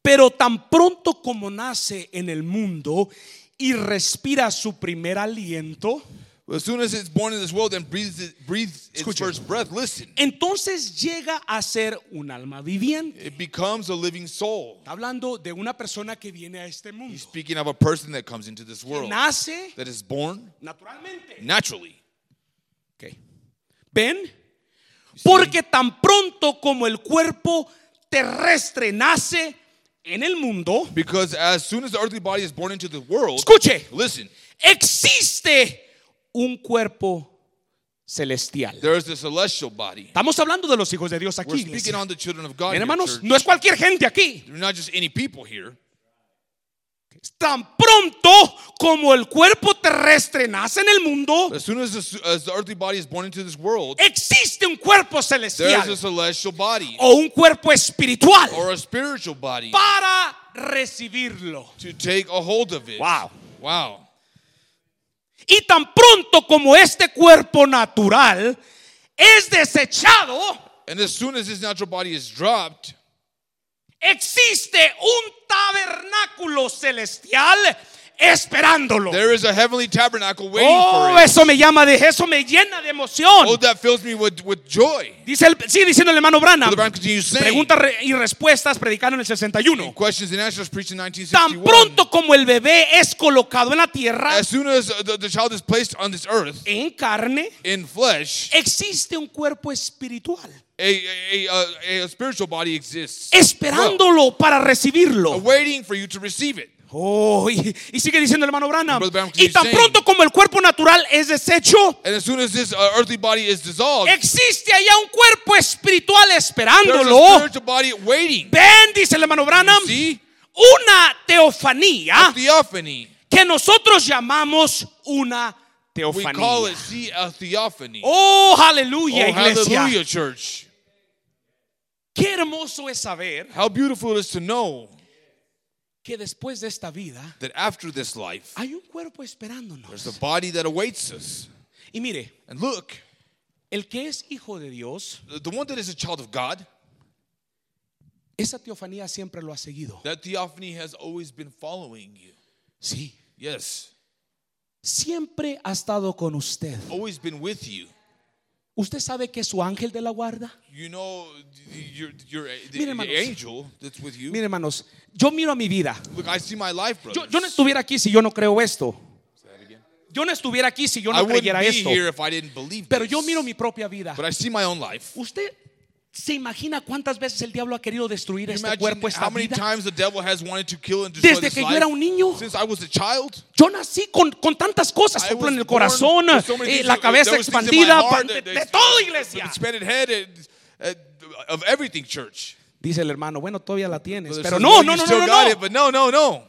Pero tan pronto como nace en el mundo y respira su primer aliento, As soon as it's born in this world and breathes, it, breathes its first breath, listen, entonces llega a ser un alma viviente. it becomes a living soul. Está hablando de una persona que viene a este mundo. He's speaking of a person that comes into this Que world, nace that is born naturalmente. naturally. Ok. ¿Ven? Porque tan pronto como el cuerpo terrestre nace en el mundo, Because as soon as the earthly body is born into the world, escuche, listen, existe un cuerpo celestial. body. Estamos hablando de los hijos de Dios aquí. Miren, hermanos, no es cualquier gente aquí. They're not just any people here. Tan pronto como el cuerpo terrestre nace en el mundo, As soon as the, as the earthly body is born into this world, existe un cuerpo celestial a celestial body o un cuerpo espiritual or a spiritual body para recibirlo. to take a hold of it. Wow. Wow. Y tan pronto como este cuerpo natural es desechado, And as soon as this natural body is dropped, existe un tabernáculo celestial esperándolo. there is a heavenly tabernacle waiting Oh, for eso me llama de eso me llena de Oh, emoción. that fills me with, with joy. Dice el, sigue diciendo el hermano Branham. Preguntas re- y respuestas predicando en el 61. questions and answers preached in Tan 1961. pronto como el bebé es colocado en la tierra As soon as the, the child is placed on this earth en carne, in flesh, existe un cuerpo espiritual a, a, a, a spiritual body exists. esperándolo para Well, recibirlo. waiting for you to receive it. Oh, y, y sigue diciendo el hermano Branham. Y tan pronto como el cuerpo natural es deshecho, as as this uh, body is dissolved, existe allá un cuerpo espiritual esperándolo. body. Ven, dice el hermano Branham, una teofanía que nosotros llamamos una We call teofanía. it a theophany. Oh, aleluya, oh, iglesia. hallelujah, church. Qué hermoso es saber How beautiful it is to know que después de esta vida that after this life, hay un cuerpo esperándonos. there's a body that awaits us. Y mire, And look, el que es hijo de Dios, the one that is a child of God, esa teofanía siempre lo ha seguido. that theophany has always been following you. Sí. Yes, Siempre ha estado con usted. always been with you. ¿Usted sabe que es su ángel de la guarda? You know, your, your, the, Mire, the hermanos. angel that's with you. Mire, hermanos, yo miro a mi vida. Look, I see my life, Yo, yo no estuviera aquí si yo no creo esto. Yo no estuviera aquí si yo I no wouldn't creyera esto. I Pero yo miro mi propia vida. But I see my own life. ¿Usted se imagina cuántas veces el diablo ha querido destruir este cuerpo, esta how many vida? times the devil has wanted to kill and destroy Desde que yo era un niño. Since I was a child, Yo nací con, con tantas cosas, soplo en el corazón, eh, things la cabeza expandida, de, de todo, iglesia. expanded head and, uh, of everything, church. Dice el hermano, bueno, todavía la tienes, pero no, "Well, no, no, no, no, it, no. but no, no, no.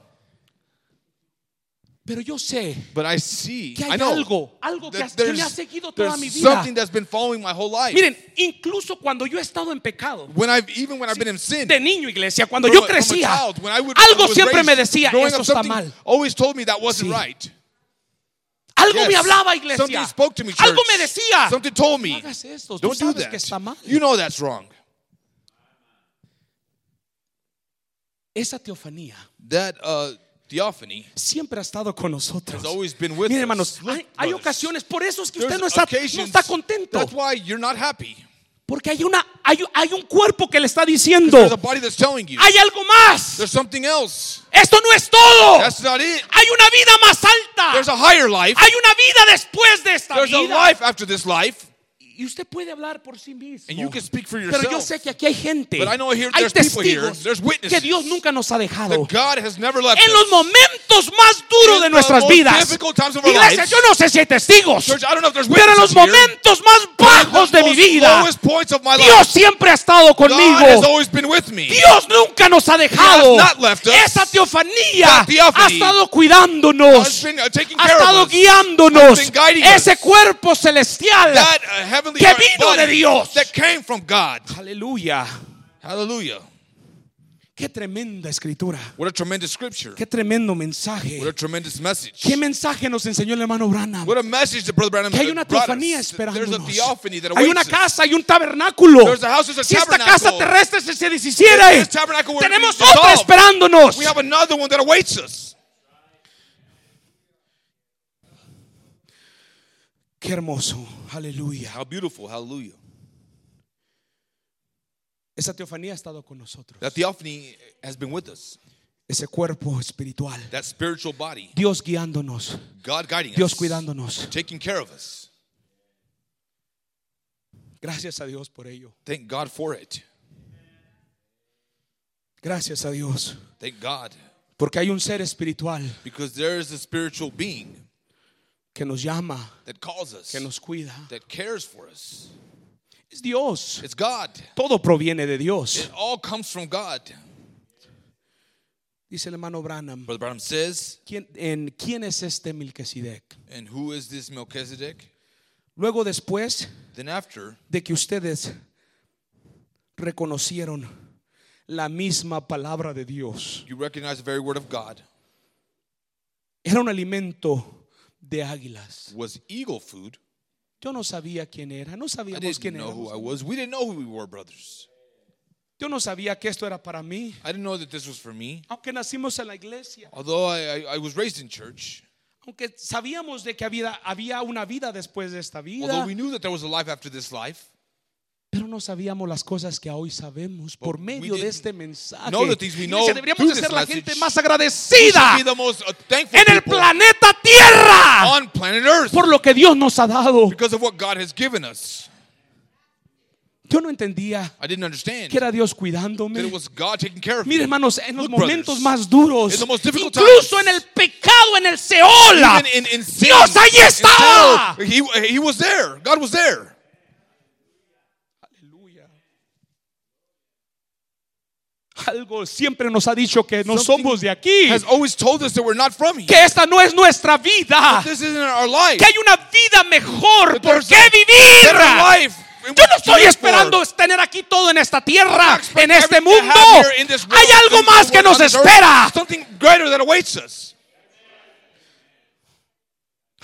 Pero yo sé But I see, que I hay know algo, algo que, that que me ha seguido toda mi vida. something that's been following my whole life. Miren, incluso cuando yo he estado en pecado, when I've even when I've been in sin, de niño, iglesia, cuando yo crecía, child, when I would- algo was siempre me decía, eso está something mal. Always told me that wasn't Sí. right. Algo Yes. me hablaba, iglesia. Something spoke to me, church. Algo me decía. Something told No me. hagas esto, tú Don't do que that. está mal. You know that's wrong. Esa teofanía That uh, theophany siempre ha estado con nosotros. Miren, hermanos, hay, hay ocasiones, por eso es que usted no está, no está contento. That's why you're not happy. Porque hay, una, hay, hay un cuerpo que le está diciendo, hay algo más. there's something else. Esto no es todo. That's not it. Hay una vida más alta. There's a higher life. Hay una vida después de esta vida. Y usted puede hablar por sí mismo. And you can speak for Pero yo yourself. sé que aquí hay gente, But I know here hay here, testigos que Dios nunca nos ha dejado. That God has never left En los momentos más duros de nuestras vidas. Iglesia, lives. yo no sé si hay testigos, Church, I don't know if there's pero en los here. momentos más bajos de mi vida, Dios siempre ha estado conmigo. Dios nunca nos ha dejado. Esa teofanía ha estado cuidándonos. uh, Ha estado guiándonos. Ese cuerpo celestial That uh, heavenly que body vino de Dios. that came from God. Aleluya. Hallelujah. Qué tremenda escritura. What a tremendous scripture. Qué tremendo mensaje. What a tremendous message. Qué mensaje nos enseñó el hermano Branham. What a message that Brother Branham Que hay una teofanía us. There's a esperándonos. theophany that Hay una awaits us. casa, hay un tabernáculo. There's a house, there's a Si esta casa terrestre se, deshiciera, tenemos otra esperándonos. We have another one that awaits us. Qué hermoso. Aleluya. How beautiful. Hallelujah. Esa teofanía ha estado con nosotros. That theophany has been with us. Ese cuerpo espiritual. That spiritual body. Dios guiándonos. God guiding Dios us. cuidándonos. Taking care of us. Gracias a Dios por ello. Thank God for it. Gracias a Dios. Thank God. Porque hay un ser espiritual Because there is a spiritual being que nos llama, that calls us, que nos cuida. that cares for us. Es Dios. It's God. Todo proviene de Dios. It all comes from God. Dice el hermano Branham. Brother Branham says, ¿Quién, en, ¿Quién es este Melquisedec? and who is this Melchizedek? Luego después Then after, de que ustedes reconocieron la misma palabra de Dios. you recognize the very word of God Era un alimento de águilas. was eagle food. Yo no sabía quién era, no I sabíamos didn't quién know who I was. We didn't know who we were, brothers. Yo no sabía que esto era para mí, I didn't know that this was for me. aunque nacimos en la iglesia, Although I, I, I was raised in church, aunque sabíamos de que había, había una vida después de esta vida, although we knew that there was a life after this life, pero no sabíamos las cosas que hoy sabemos por we medio de este mensaje. know the things we Iglesia, deberíamos de ser la message. gente más agradecida uh, en el planeta Tierra por lo que Dios nos ha dado. because of what God has given us. Yo no entendía I didn't understand que era Dios cuidándome. Mire, hermanos, en los Look, momentos brothers, más duros, incluso times, en el pecado, en el Seol, Even in, in sin, Dios ahí estaba. he, he was there. God was there. Aleluya. Algo siempre nos ha dicho que no somos de aquí, Has always told us that we're not from here. que esta no es nuestra vida, This isn't our life. que hay una vida mejor por qué vivir. Yo no estoy esperando tener aquí todo en esta tierra, en este mundo. Hay algo más que nos espera. Something greater that awaits us.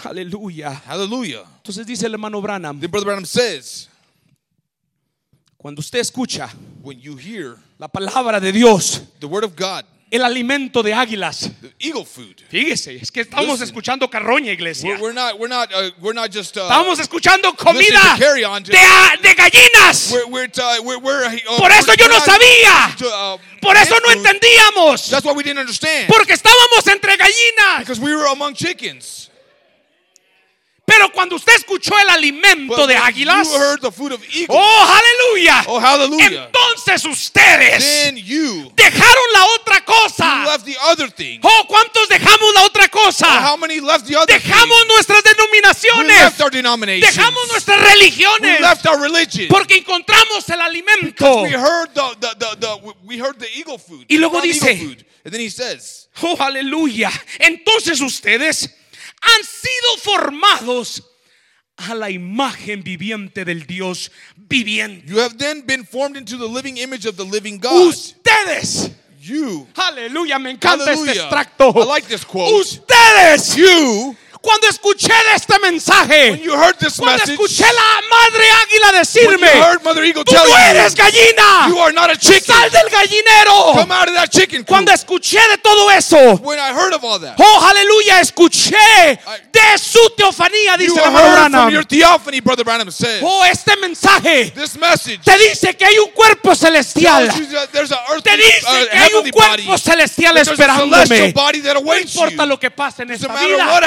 Aleluya. Hallelujah. Entonces dice el hermano Branham, Then Brother Branham says, cuando usted escucha when you hear la palabra de Dios, the word of God, el alimento de águilas. the eagle food. Fíjese, es que estamos Listen. escuchando carroña, iglesia. We're, we're not. We're not. Uh, we're not just. Uh, Estamos escuchando comida to de, gallinas. uh, uh, Por eso yo no sabía. to, Por eso no entendíamos. That's why we didn't understand. Porque estábamos entre gallinas. Because we were among chickens. Pero cuando usted escuchó el alimento But de águilas, oh, aleluya. Oh. Entonces ustedes you, dejaron la otra cosa. left the other thing. Oh, ¿cuántos dejamos la otra cosa? How many left the other Dejamos thing? nuestras denominaciones. left our denominations. Dejamos nuestras We religiones. Porque encontramos el alimento. We heard the, the, the, the we heard the eagle food. Y luego dice- eagle food. And then he says, Oh, aleluya. Entonces ustedes han sido formados a la imagen viviente del Dios viviente. You have then been formed into the living image of the living God. Ustedes. You, Aleluya, me encanta este Hallelujah. extracto. I like this quote. Ustedes. you, Cuando escuché de este mensaje, when you heard this cuando message, escuché la madre águila decirme, tú no eres gallina, you are not a chicken. sal del gallinero. Come out of that chicken coop. Cuando escuché de todo eso, When I heard of all that, oh aleluya, escuché de su teofanía, dice theophany, Brother Branham says. Oh, este mensaje This message te dice que hay un cuerpo celestial. Te dice uh, que hay un body. cuerpo celestial esperándome. No importa lo que pase en esta vida,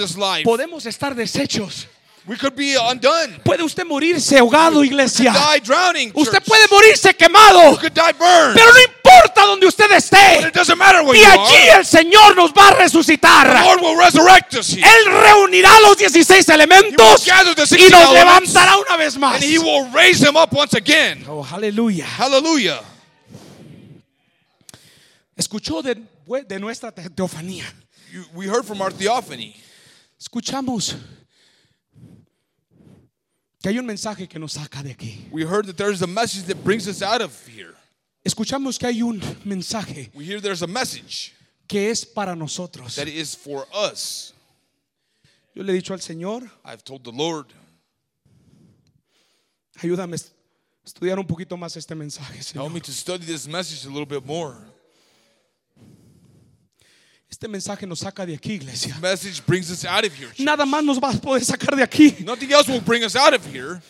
on this life. podemos estar deshechos. We could be undone. Puede usted morirse ahogado, iglesia. Die drowning. Usted puede morirse quemado. You could die burned. Pero no importa donde usted But esté. it doesn't matter where Y you allí are. el Señor nos va a The resucitar. Lord will resurrect us here. Él reunirá los 16 elementos He will gather the y 16 nos elements, levantará una vez más. And he will raise them up once again. Oh, aleluya. Hallelujah. Escuchó de, de nuestra te- teofanía. You, we heard from our theophany. Escuchamos que hay un mensaje que nos saca de aquí. We heard that there's a message that brings us out of here. escuchamos que hay un mensaje we hear there's a message que es para nosotros. that is for us. Yo le he dicho al Señor, I've told the Lord, ayúdame a estudiar un poquito más este mensaje, Señor. help me to study this message a little bit more. Este mensaje nos saca de aquí, iglesia. Message brings us out of here. church. Nada más nos va a poder sacar de aquí. Nothing else will bring us out of here.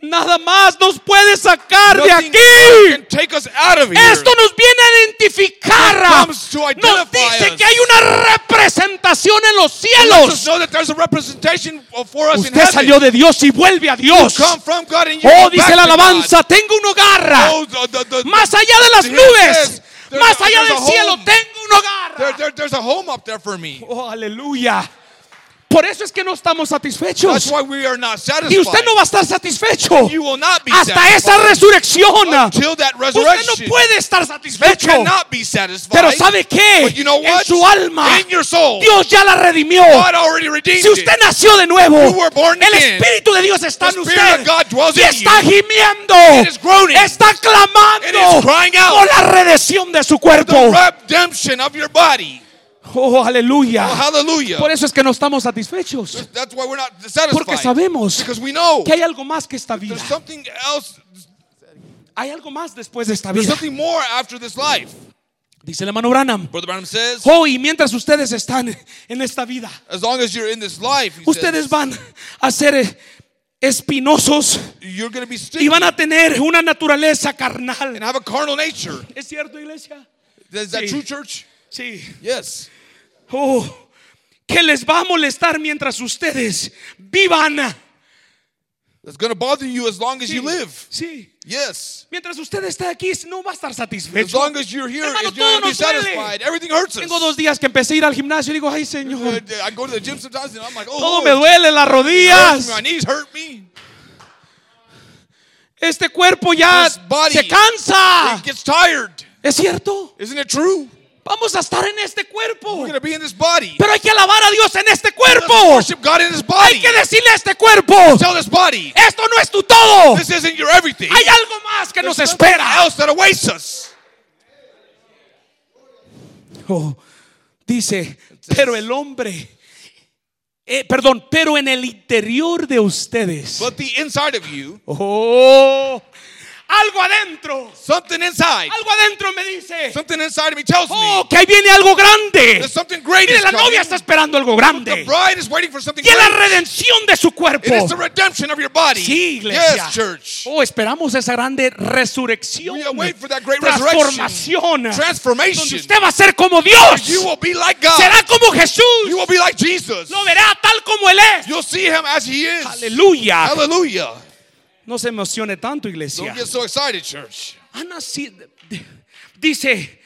Nada más nos puede sacar de Nothing else aquí. can take us out of here. Esto nos viene a identificar. Nos dice us. que hay una representación en los cielos. Usted salió de Dios y vuelve a Dios. Oh, dice la alabanza, tengo un hogar. Oh, the- the- the- Más allá de las nubes, más allá del cielo, tengo un hogar. There- there- there's a home up there for me. Oh, aleluya. Por eso es que no estamos satisfechos. That's why we are not Y usted satisfied. no va a estar satisfecho You will not be hasta esa resurrección. Usted no puede estar satisfecho. Pero ¿sabe qué? But you know En su alma, soul, Dios ya la redimió. God already redeemed Si usted nació de nuevo, You were born el. Espíritu de Dios está The en usted of God dwells y in está you. gimiendo, It is groaning. está clamando por la redención de su cuerpo. Oh, aleluya. Oh, hallelujah. Por eso es que no estamos satisfechos, That's why we're not porque satisfied. sabemos Because we know que hay algo más que esta vida. there's something else. Hay algo más después de esta There's vida. something more after this life. Dice el hermano Branham. Brother Branham says, Oh, y mientras ustedes están en esta vida, as long as you're in this life, ustedes says, van a ser espinosos you're be y van a tener una naturaleza carnal. and have a carnal nature. ¿Es cierto, iglesia? Is that Sí. true, church? Sí. Yes. Oh, que les va a molestar mientras ustedes vivan. That's going to bother you as long as you live. Sí. Yes. Mientras usted esté aquí, no va a estar As satisfecho. long as you're here, Hermano, you're going to todo be nos duele. satisfied. Everything hurts us. Tengo dos días que empecé a ir al gimnasio y digo, ay Señor, I go to the gym sometimes and I'm like, oh, todo me duele, las rodillas. My knees hurt me. Este cuerpo ya This body- se cansa. It gets tired. ¿Es cierto? Isn't it true? Vamos a estar en este cuerpo. Be in this body. Pero hay que alabar a Dios en este cuerpo. God in this Hay body. que decirle a este cuerpo, Tell this body, esto no es tu todo. this isn't your everything. Hay algo más que nos There's espera. else that awaits us. Oh, dice, pero el hombre, eh, perdón, pero en el interior de ustedes, But the inside of you, oh, algo adentro, something inside, algo adentro me dice, something inside me tells oh, me que ahí viene algo grande. there's something great Mire, la coming. novia está esperando algo The grande. bride is waiting for something Y es la redención de su cuerpo. It is the redemption of your body. Sí, iglesia. Yes, church. Oh, esperamos esa grande resurrección. We for that great transformación. Transformation. Donde usted va a ser como Dios. You will be like God. Será como Jesús. You will be like Jesus. Lo verá tal como Él es. You'll see him as he is. Aleluya. Hallelujah. No se emocione tanto, iglesia. Don't get so excited, church. Ha nacido- dice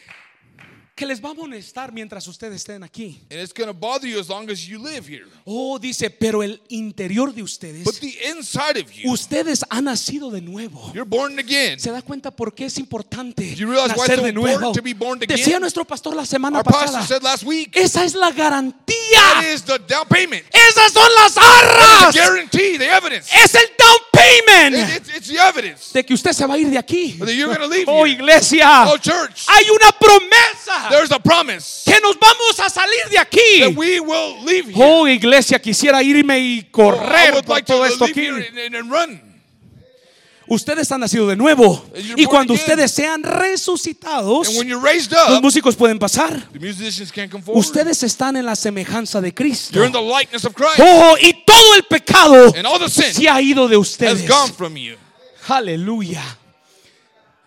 que les va a molestar mientras ustedes estén aquí. And it's going to bother you as long as you live here. Oh, dice, pero el interior de ustedes, But the inside of you, ustedes han nacido de nuevo. you're born again. ¿Se da cuenta por qué es importante You realize why it's nacer so de nuevo? important to be born again? Decía nuestro pastor la semana Our pastor pasada. said last week, Esa es la that garantía. is the down payment. Esas son las The arras. guarantee, the evidence. Es el down payment It- it's, it's the evidence de que usted se va a ir de aquí. that you're going to leave Oh, here. iglesia. Oh, church. Hay una promesa There's a promise que nos vamos a salir de that aquí. we will leave here. Oh, iglesia, quisiera irme y I correr would por like to todo esto aquí. here and, and- and run. Ustedes han nacido de nuevo. Y cuando again. ustedes sean resucitados, And when you're raised los up, músicos pueden pasar. the musicians can't come forward. Ustedes están en la semejanza de Cristo. You're in the likeness of Christ. Oh, y todo el pecado And all the sin se ha ido de has ustedes. gone from you. Aleluya.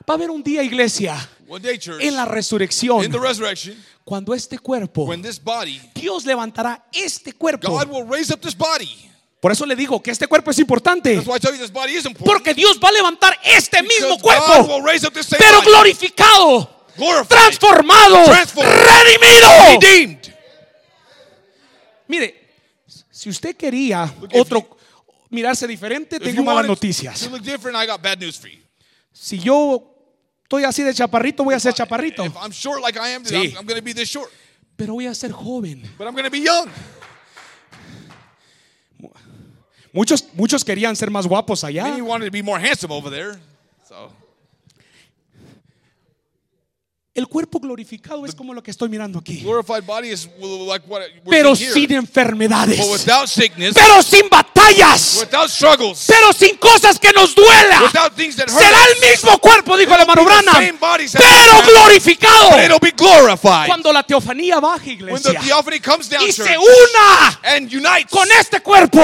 Va a haber un día, iglesia, One day, church, en la resurrección, in the resurrection, cuando este cuerpo, when this body, Dios levantará este cuerpo. God will raise up this body. Por eso le digo que este cuerpo es importante. Important. Porque Dios va a levantar este mismo Because cuerpo, pero glorificado, transformado, redimido. redeemed. Mire, si usted quería Look, mirarse diferente, If tengo malas noticias. to look different, I got bad news for you. Si yo estoy así de chaparrito, voy a ser chaparrito, If I'm short like I am, then Sí. I'm, I'm going to be this short. pero voy a ser joven. But I'm going to be young. Muchos, muchos querían ser más guapos allá. Many wanted to be more handsome over there. So El cuerpo glorificado es como lo que estoy mirando aquí. Pero sin enfermedades. Pero sin batallas. Pero sin cosas que nos duela. Será el mismo cuerpo, dijo el hermano Branham. Pero glorificado. Cuando la teofanía baje, iglesia. Y se una con este cuerpo.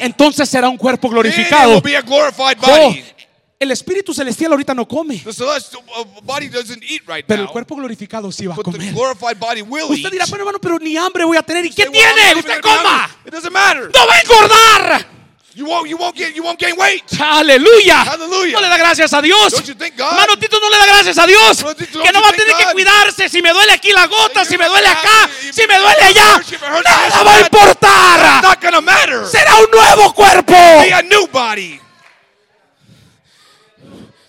Entonces será un cuerpo glorificado. Oh. El espíritu celestial ahorita no come. The celestial uh, body doesn't eat right Pero el cuerpo glorificado sí va a comer. Usted dirá, pero hermano, pero ni hambre voy a tener. ¿Y qué tiene? Usted coma. No va a engordar. You won't. You won't get. You won't gain weight. Aleluya. Hallelujah. No le da gracias a Dios. Don't you thank God? Hermano Tito no le da gracias a Dios. Que no va a tener que cuidarse si me duele aquí la gota, si me duele acá, if si me duele allá. Nada va a importar. Not gonna matter. Será un nuevo cuerpo. Be a new body.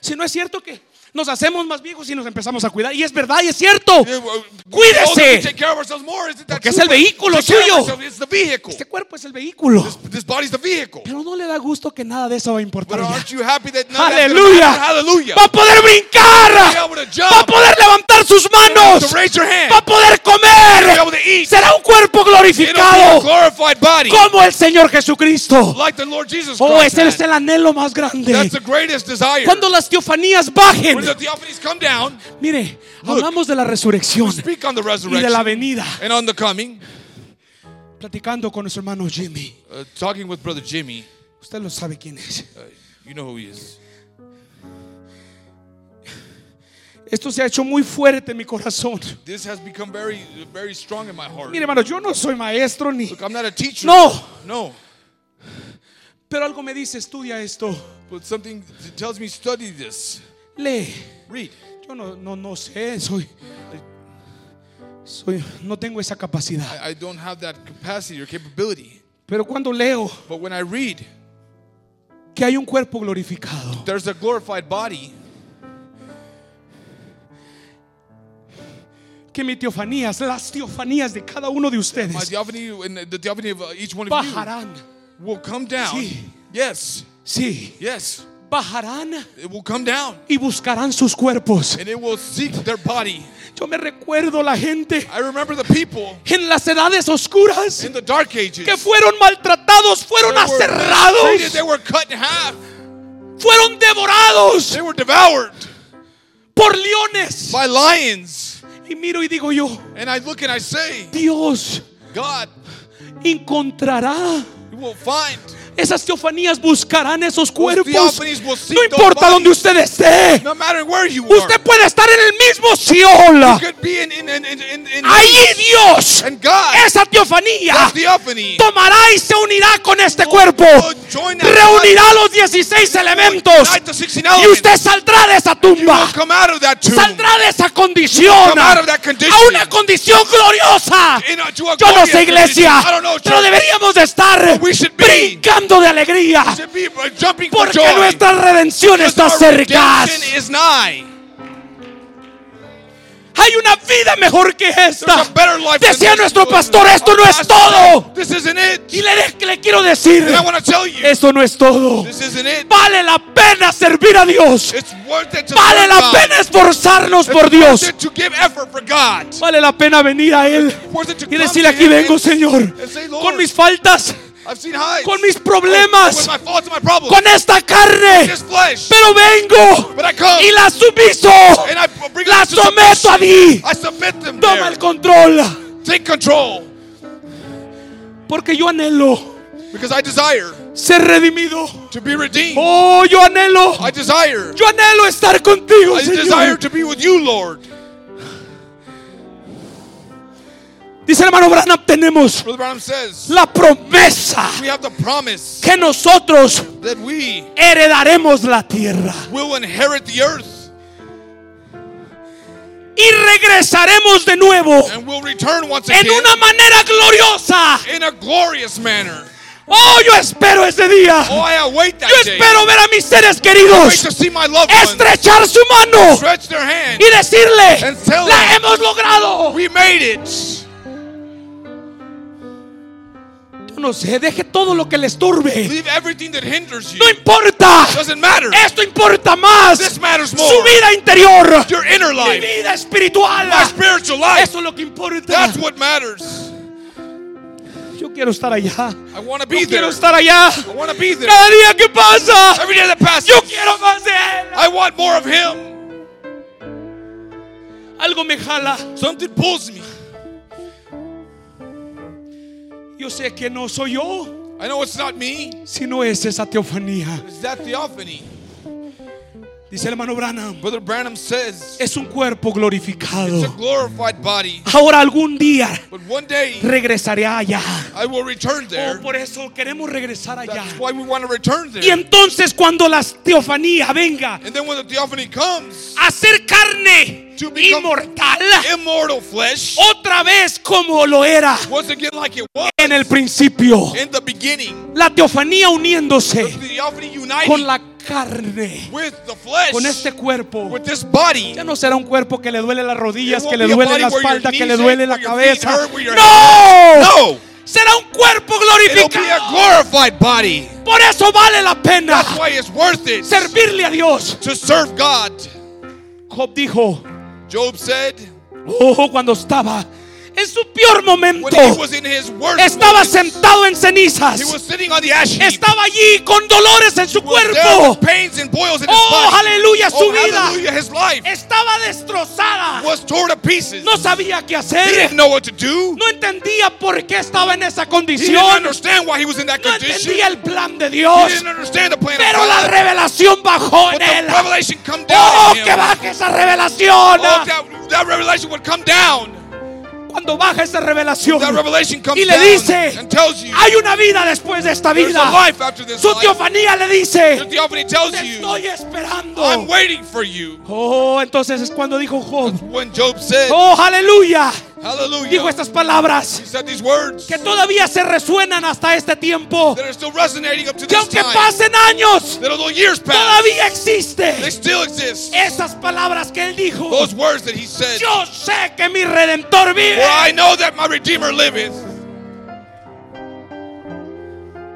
Si no es cierto que nos hacemos más viejos y nos empezamos a cuidar. Y es verdad y es cierto. Well, Cuídese. Porque es el vehículo suyo. Este cuerpo es el vehículo. Pero no le da gusto que nada de eso va a importar Aleluya. Va a poder brincar. Va a poder levantar sus manos. Va a poder comer. Será un cuerpo glorificado. Como el Señor Jesucristo. Like the Lord Jesus Oh, ese es el anhelo más grande. Cuando las teofanías bajen. The theophanies come down, Mire, hablamos de la resurrección speak on the y de la resurrection venida. and on the coming. Platicando con nuestro hermano Jimmy. Uh, talking with Brother Jimmy, Usted lo sabe quién es. uh, you know who he is. Esto se ha hecho muy fuerte en mi corazón. This has become very, very strong in my heart. Mire, hermano, yo no soy maestro ni. Look, I'm not a teacher. No. No. Pero algo me dice, estudia esto. But something tells me study this. Lee. Read. Yo no, no, no sé, soy. Soy, no tengo esa capacidad. I, I don't have that capacity or capability. Pero cuando leo But when I read, que hay un cuerpo glorificado, there's a glorified body. que mi teofanías, las teofanías de cada uno de My ustedes theophany and the theophany of uh, each one of you bajarán. will come down. Sí. Yes. Sí, Yes. Bajarán It will come down. y buscarán sus cuerpos. And it will seek their body. Yo me recuerdo la gente I remember the people en las edades oscuras in the dark ages. que fueron maltratados, fueron They were mistreated, aserrados, They were cut in half. fueron devorados They were devoured por leones. by lions. Y miro y digo yo, And I look and I say, Dios God, encontrará you will find. Esas teofanías, buscarán esos cuerpos. No importa donde usted esté. No matter where you Usted are. puede estar en el mismo Seol. Allí Dios, And God, esa teofanía, tomará y se unirá con este cuerpo. will join that Reunirá los 16 elementos. Unite the 16 Y usted saldrá de esa tumba. will come out of that tomb. Saldrá de esa condición. A una condición gloriosa. Yo no sé iglesia, pero deberíamos de estar we de alegría. Porque nuestra redención está cerca. Hay una vida mejor que esta. Decía nuestro pastor, esto no es todo. Y le, le quiero decir, esto no es todo. Vale la pena servir a Dios. Vale la pena esforzarnos por Dios. Vale la pena venir a Él y decirle aquí vengo Señor con mis faltas. Con mis problemas, With my faults and my problems. con esta carne, this flesh. pero vengo But I come. y la sumiso, and I bring la someto a ti. I submit them Toma el control, Take control. porque yo anhelo Because I desire ser redimido. to be redeemed. Oh, yo anhelo, I desire. yo anhelo estar contigo, I desire Señor. to be with you, Lord. Dice el hermano Branham, tenemos la promesa que nosotros heredaremos la tierra will inherit the earth y regresaremos de nuevo en una manera gloriosa. in a glorious manner. Oh, yo espero ese día. Oh, I await that Yo espero ver a mis seres queridos estrechar su mano y decirle, la hemos logrado. We made it. Deje todo lo que le estorbe. Leave everything that hinders you. No importa. Doesn't matter. Esto importa más. This matters Su vida interior. Your inner Mi life. vida espiritual. My spiritual life. Eso es lo que importa. That's what matters. Yo quiero estar allá. I Yo there. quiero estar allá. I want to be there. Cada día que pasa. Every day that passes. Yo quiero más de él. I want more of him. Algo me jala. Something pulls me. Yo sé que no soy yo, I know it's not me. sino es esa teofanía. It's that theophany. Dice el hermano Branham. Brother Branham says Es un cuerpo glorificado. it's a glorified body. Ahora algún día But one day regresaré allá. I will return there. Oh, por eso queremos regresar allá. That's why we want to return Y there. entonces cuando la teofanía venga And then when the theophany comes, a ser carne To inmortal, immortal flesh, otra vez como lo era once again like it was en el principio. in the beginning, La teofanía uniéndose the con la carne, with the flesh, con este cuerpo. with this body. Ya no será un cuerpo que le duele las rodillas, que le duele la espalda, que le duele la cabeza. No, No, será un cuerpo glorificado. body. Por eso vale la pena That's why it's worth it servirle a Dios. to serve God. Job dijo, Job said oh, cuando estaba en su peor momento, estaba moments, sentado en cenizas, estaba allí con dolores en su cuerpo, Oh, aleluya, su oh, vida. estaba destrozada, no sabía qué hacer, no entendía por qué estaba en esa condición, no entendía el plan de Dios, pero la revelación bajó en él. Oh, que baje esa revelación. Oh, that, that revelation would come down. Cuando baja esa revelación y le dice, hay una vida después de esta vida. Su teofanía le dice, te estoy esperando. I'm waiting for you. Oh, entonces es cuando dijo Job, When Job said, oh, aleluya. Hallelujah, Dijo estas palabras he said these words que todavía se resuenan hasta este tiempo. Que aunque time. pasen años, pass, todavía they existe. still exist. Esas palabras que él dijo. Those words that he said, Yo sé que mi redentor vive. For I know that my Redeemer liveth.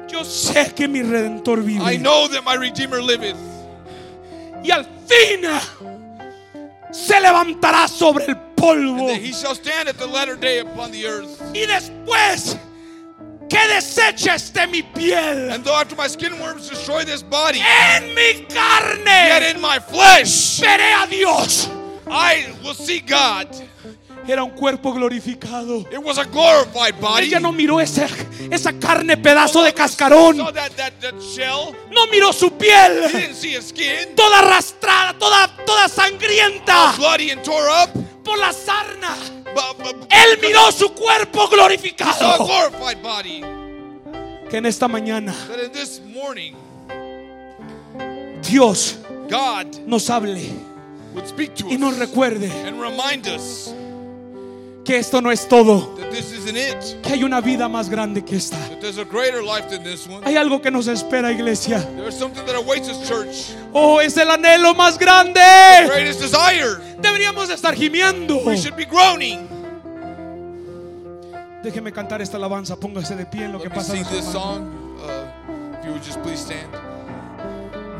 Yo sé que mi redentor vive. I know that my Redeemer liveth. y al fin se levantará sobre el polvo. He shall stand at the latter day upon the earth. Y después que deseche esté mi piel And though after my skin worms destroy this body, en mi yet carne, in my flesh veré a Dios. I will see God. Era un cuerpo glorificado. It was a glorified body. Ella no miró esa, esa carne pedazo de cascarón. Saw that, that, that shell. No miró su He piel. didn't see his skin. Toda arrastrada, toda, toda sangrienta Bloody and tore up. por la sarna. But, but, Él miró su cuerpo he saw a glorificado. glorified body. Que en esta mañana That in this morning, Dios God nos hable would speak to y nos recuerde and remind us que esto no es todo. Que hay una vida más grande que esta. That there's a greater life than this one. Hay algo que nos espera, iglesia. There's something that awaits us, church. Oh, es el anhelo más grande. Greatest desire. Deberíamos de estar gimiendo. We should be groaning. Déjeme cantar esta alabanza. Póngase de pie en lo que pasa. sing nuestro this hermano. song. If you would just please stand.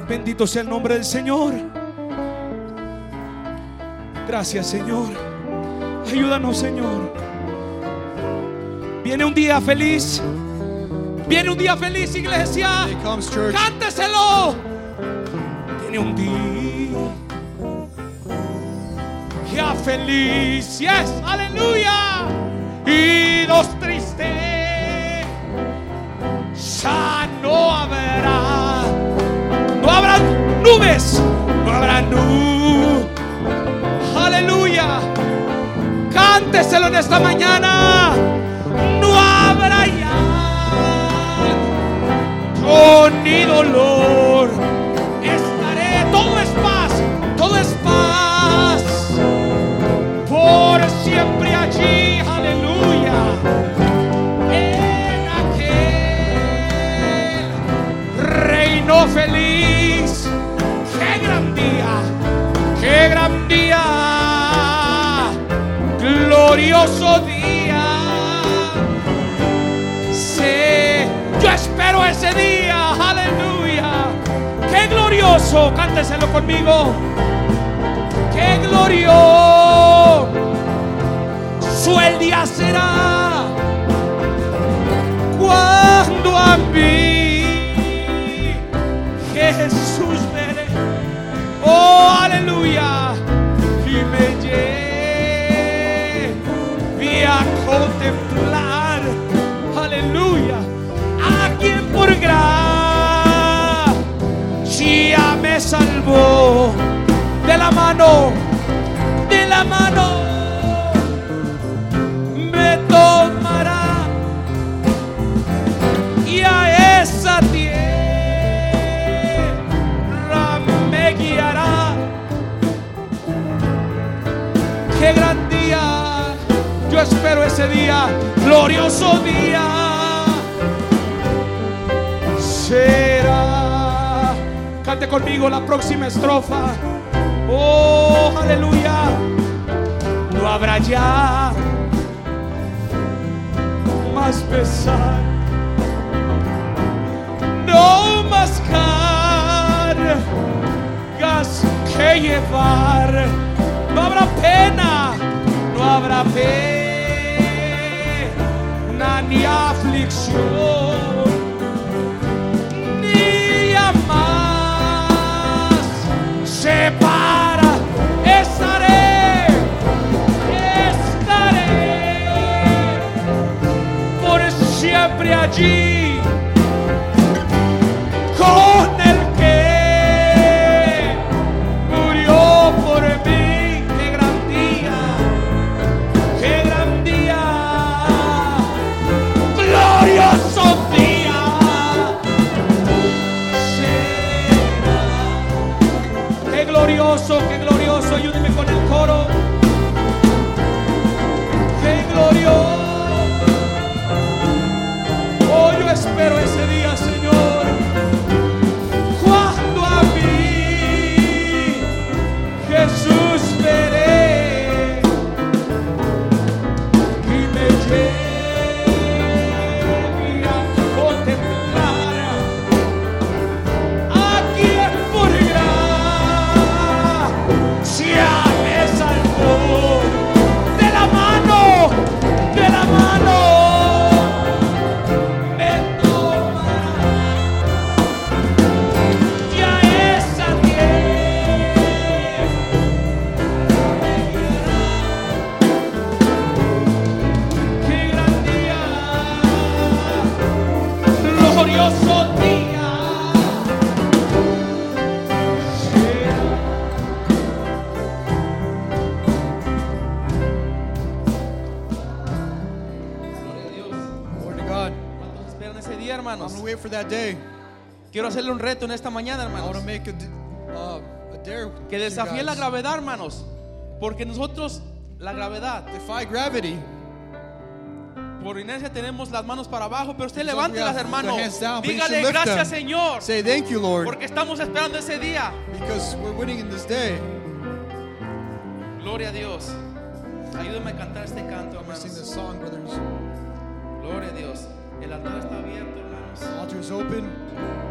Bendito sea el nombre del Señor. Gracias, Señor. Ayúdanos, Señor. Viene un día feliz. Viene un día feliz, iglesia. Comes. Cánteselo. Viene un día. Ya feliz. Yes, aleluya. Y los tristes. Ya no habrá. No habrá nubes. No habrá nubes. Cánteselo en esta mañana. No habrá ya ni dolor. glorioso día. Sí, yo espero ese día, aleluya. Qué glorioso, cánteselo conmigo. Qué glorioso el día será cuando a mí Jesús veré. Oh, aleluya. A contemplar. Aleluya. A quien por gracia me salvó de la mano, de la mano. Espero ese día, glorioso día. Será, cante conmigo la próxima estrofa. Oh, aleluya. No habrá ya más pesar no más cargas que llevar. No habrá pena, no habrá pena ni aflicción. Ni a más separa. Estaré, estaré por siempre allí con that day. Quiero hacerle un reto en esta mañana, I want hermanos. to make a, d- uh, a dare. Que you desafíe la guys. gravedad, hermanos. Porque nosotros, la gravedad, Defy gravity. por inercia tenemos las manos para abajo, pero usted levántelas, have hermano. the hands down, but you Dígale should lift gracias, them. Señor. Say thank you, Lord, Porque estamos esperando ese día. because we're winning in this day. Gloria a Dios. Ayúdame a cantar este canto, this hermanos. song, brothers. Gloria a Dios. El altar está abierto, hermanos. open.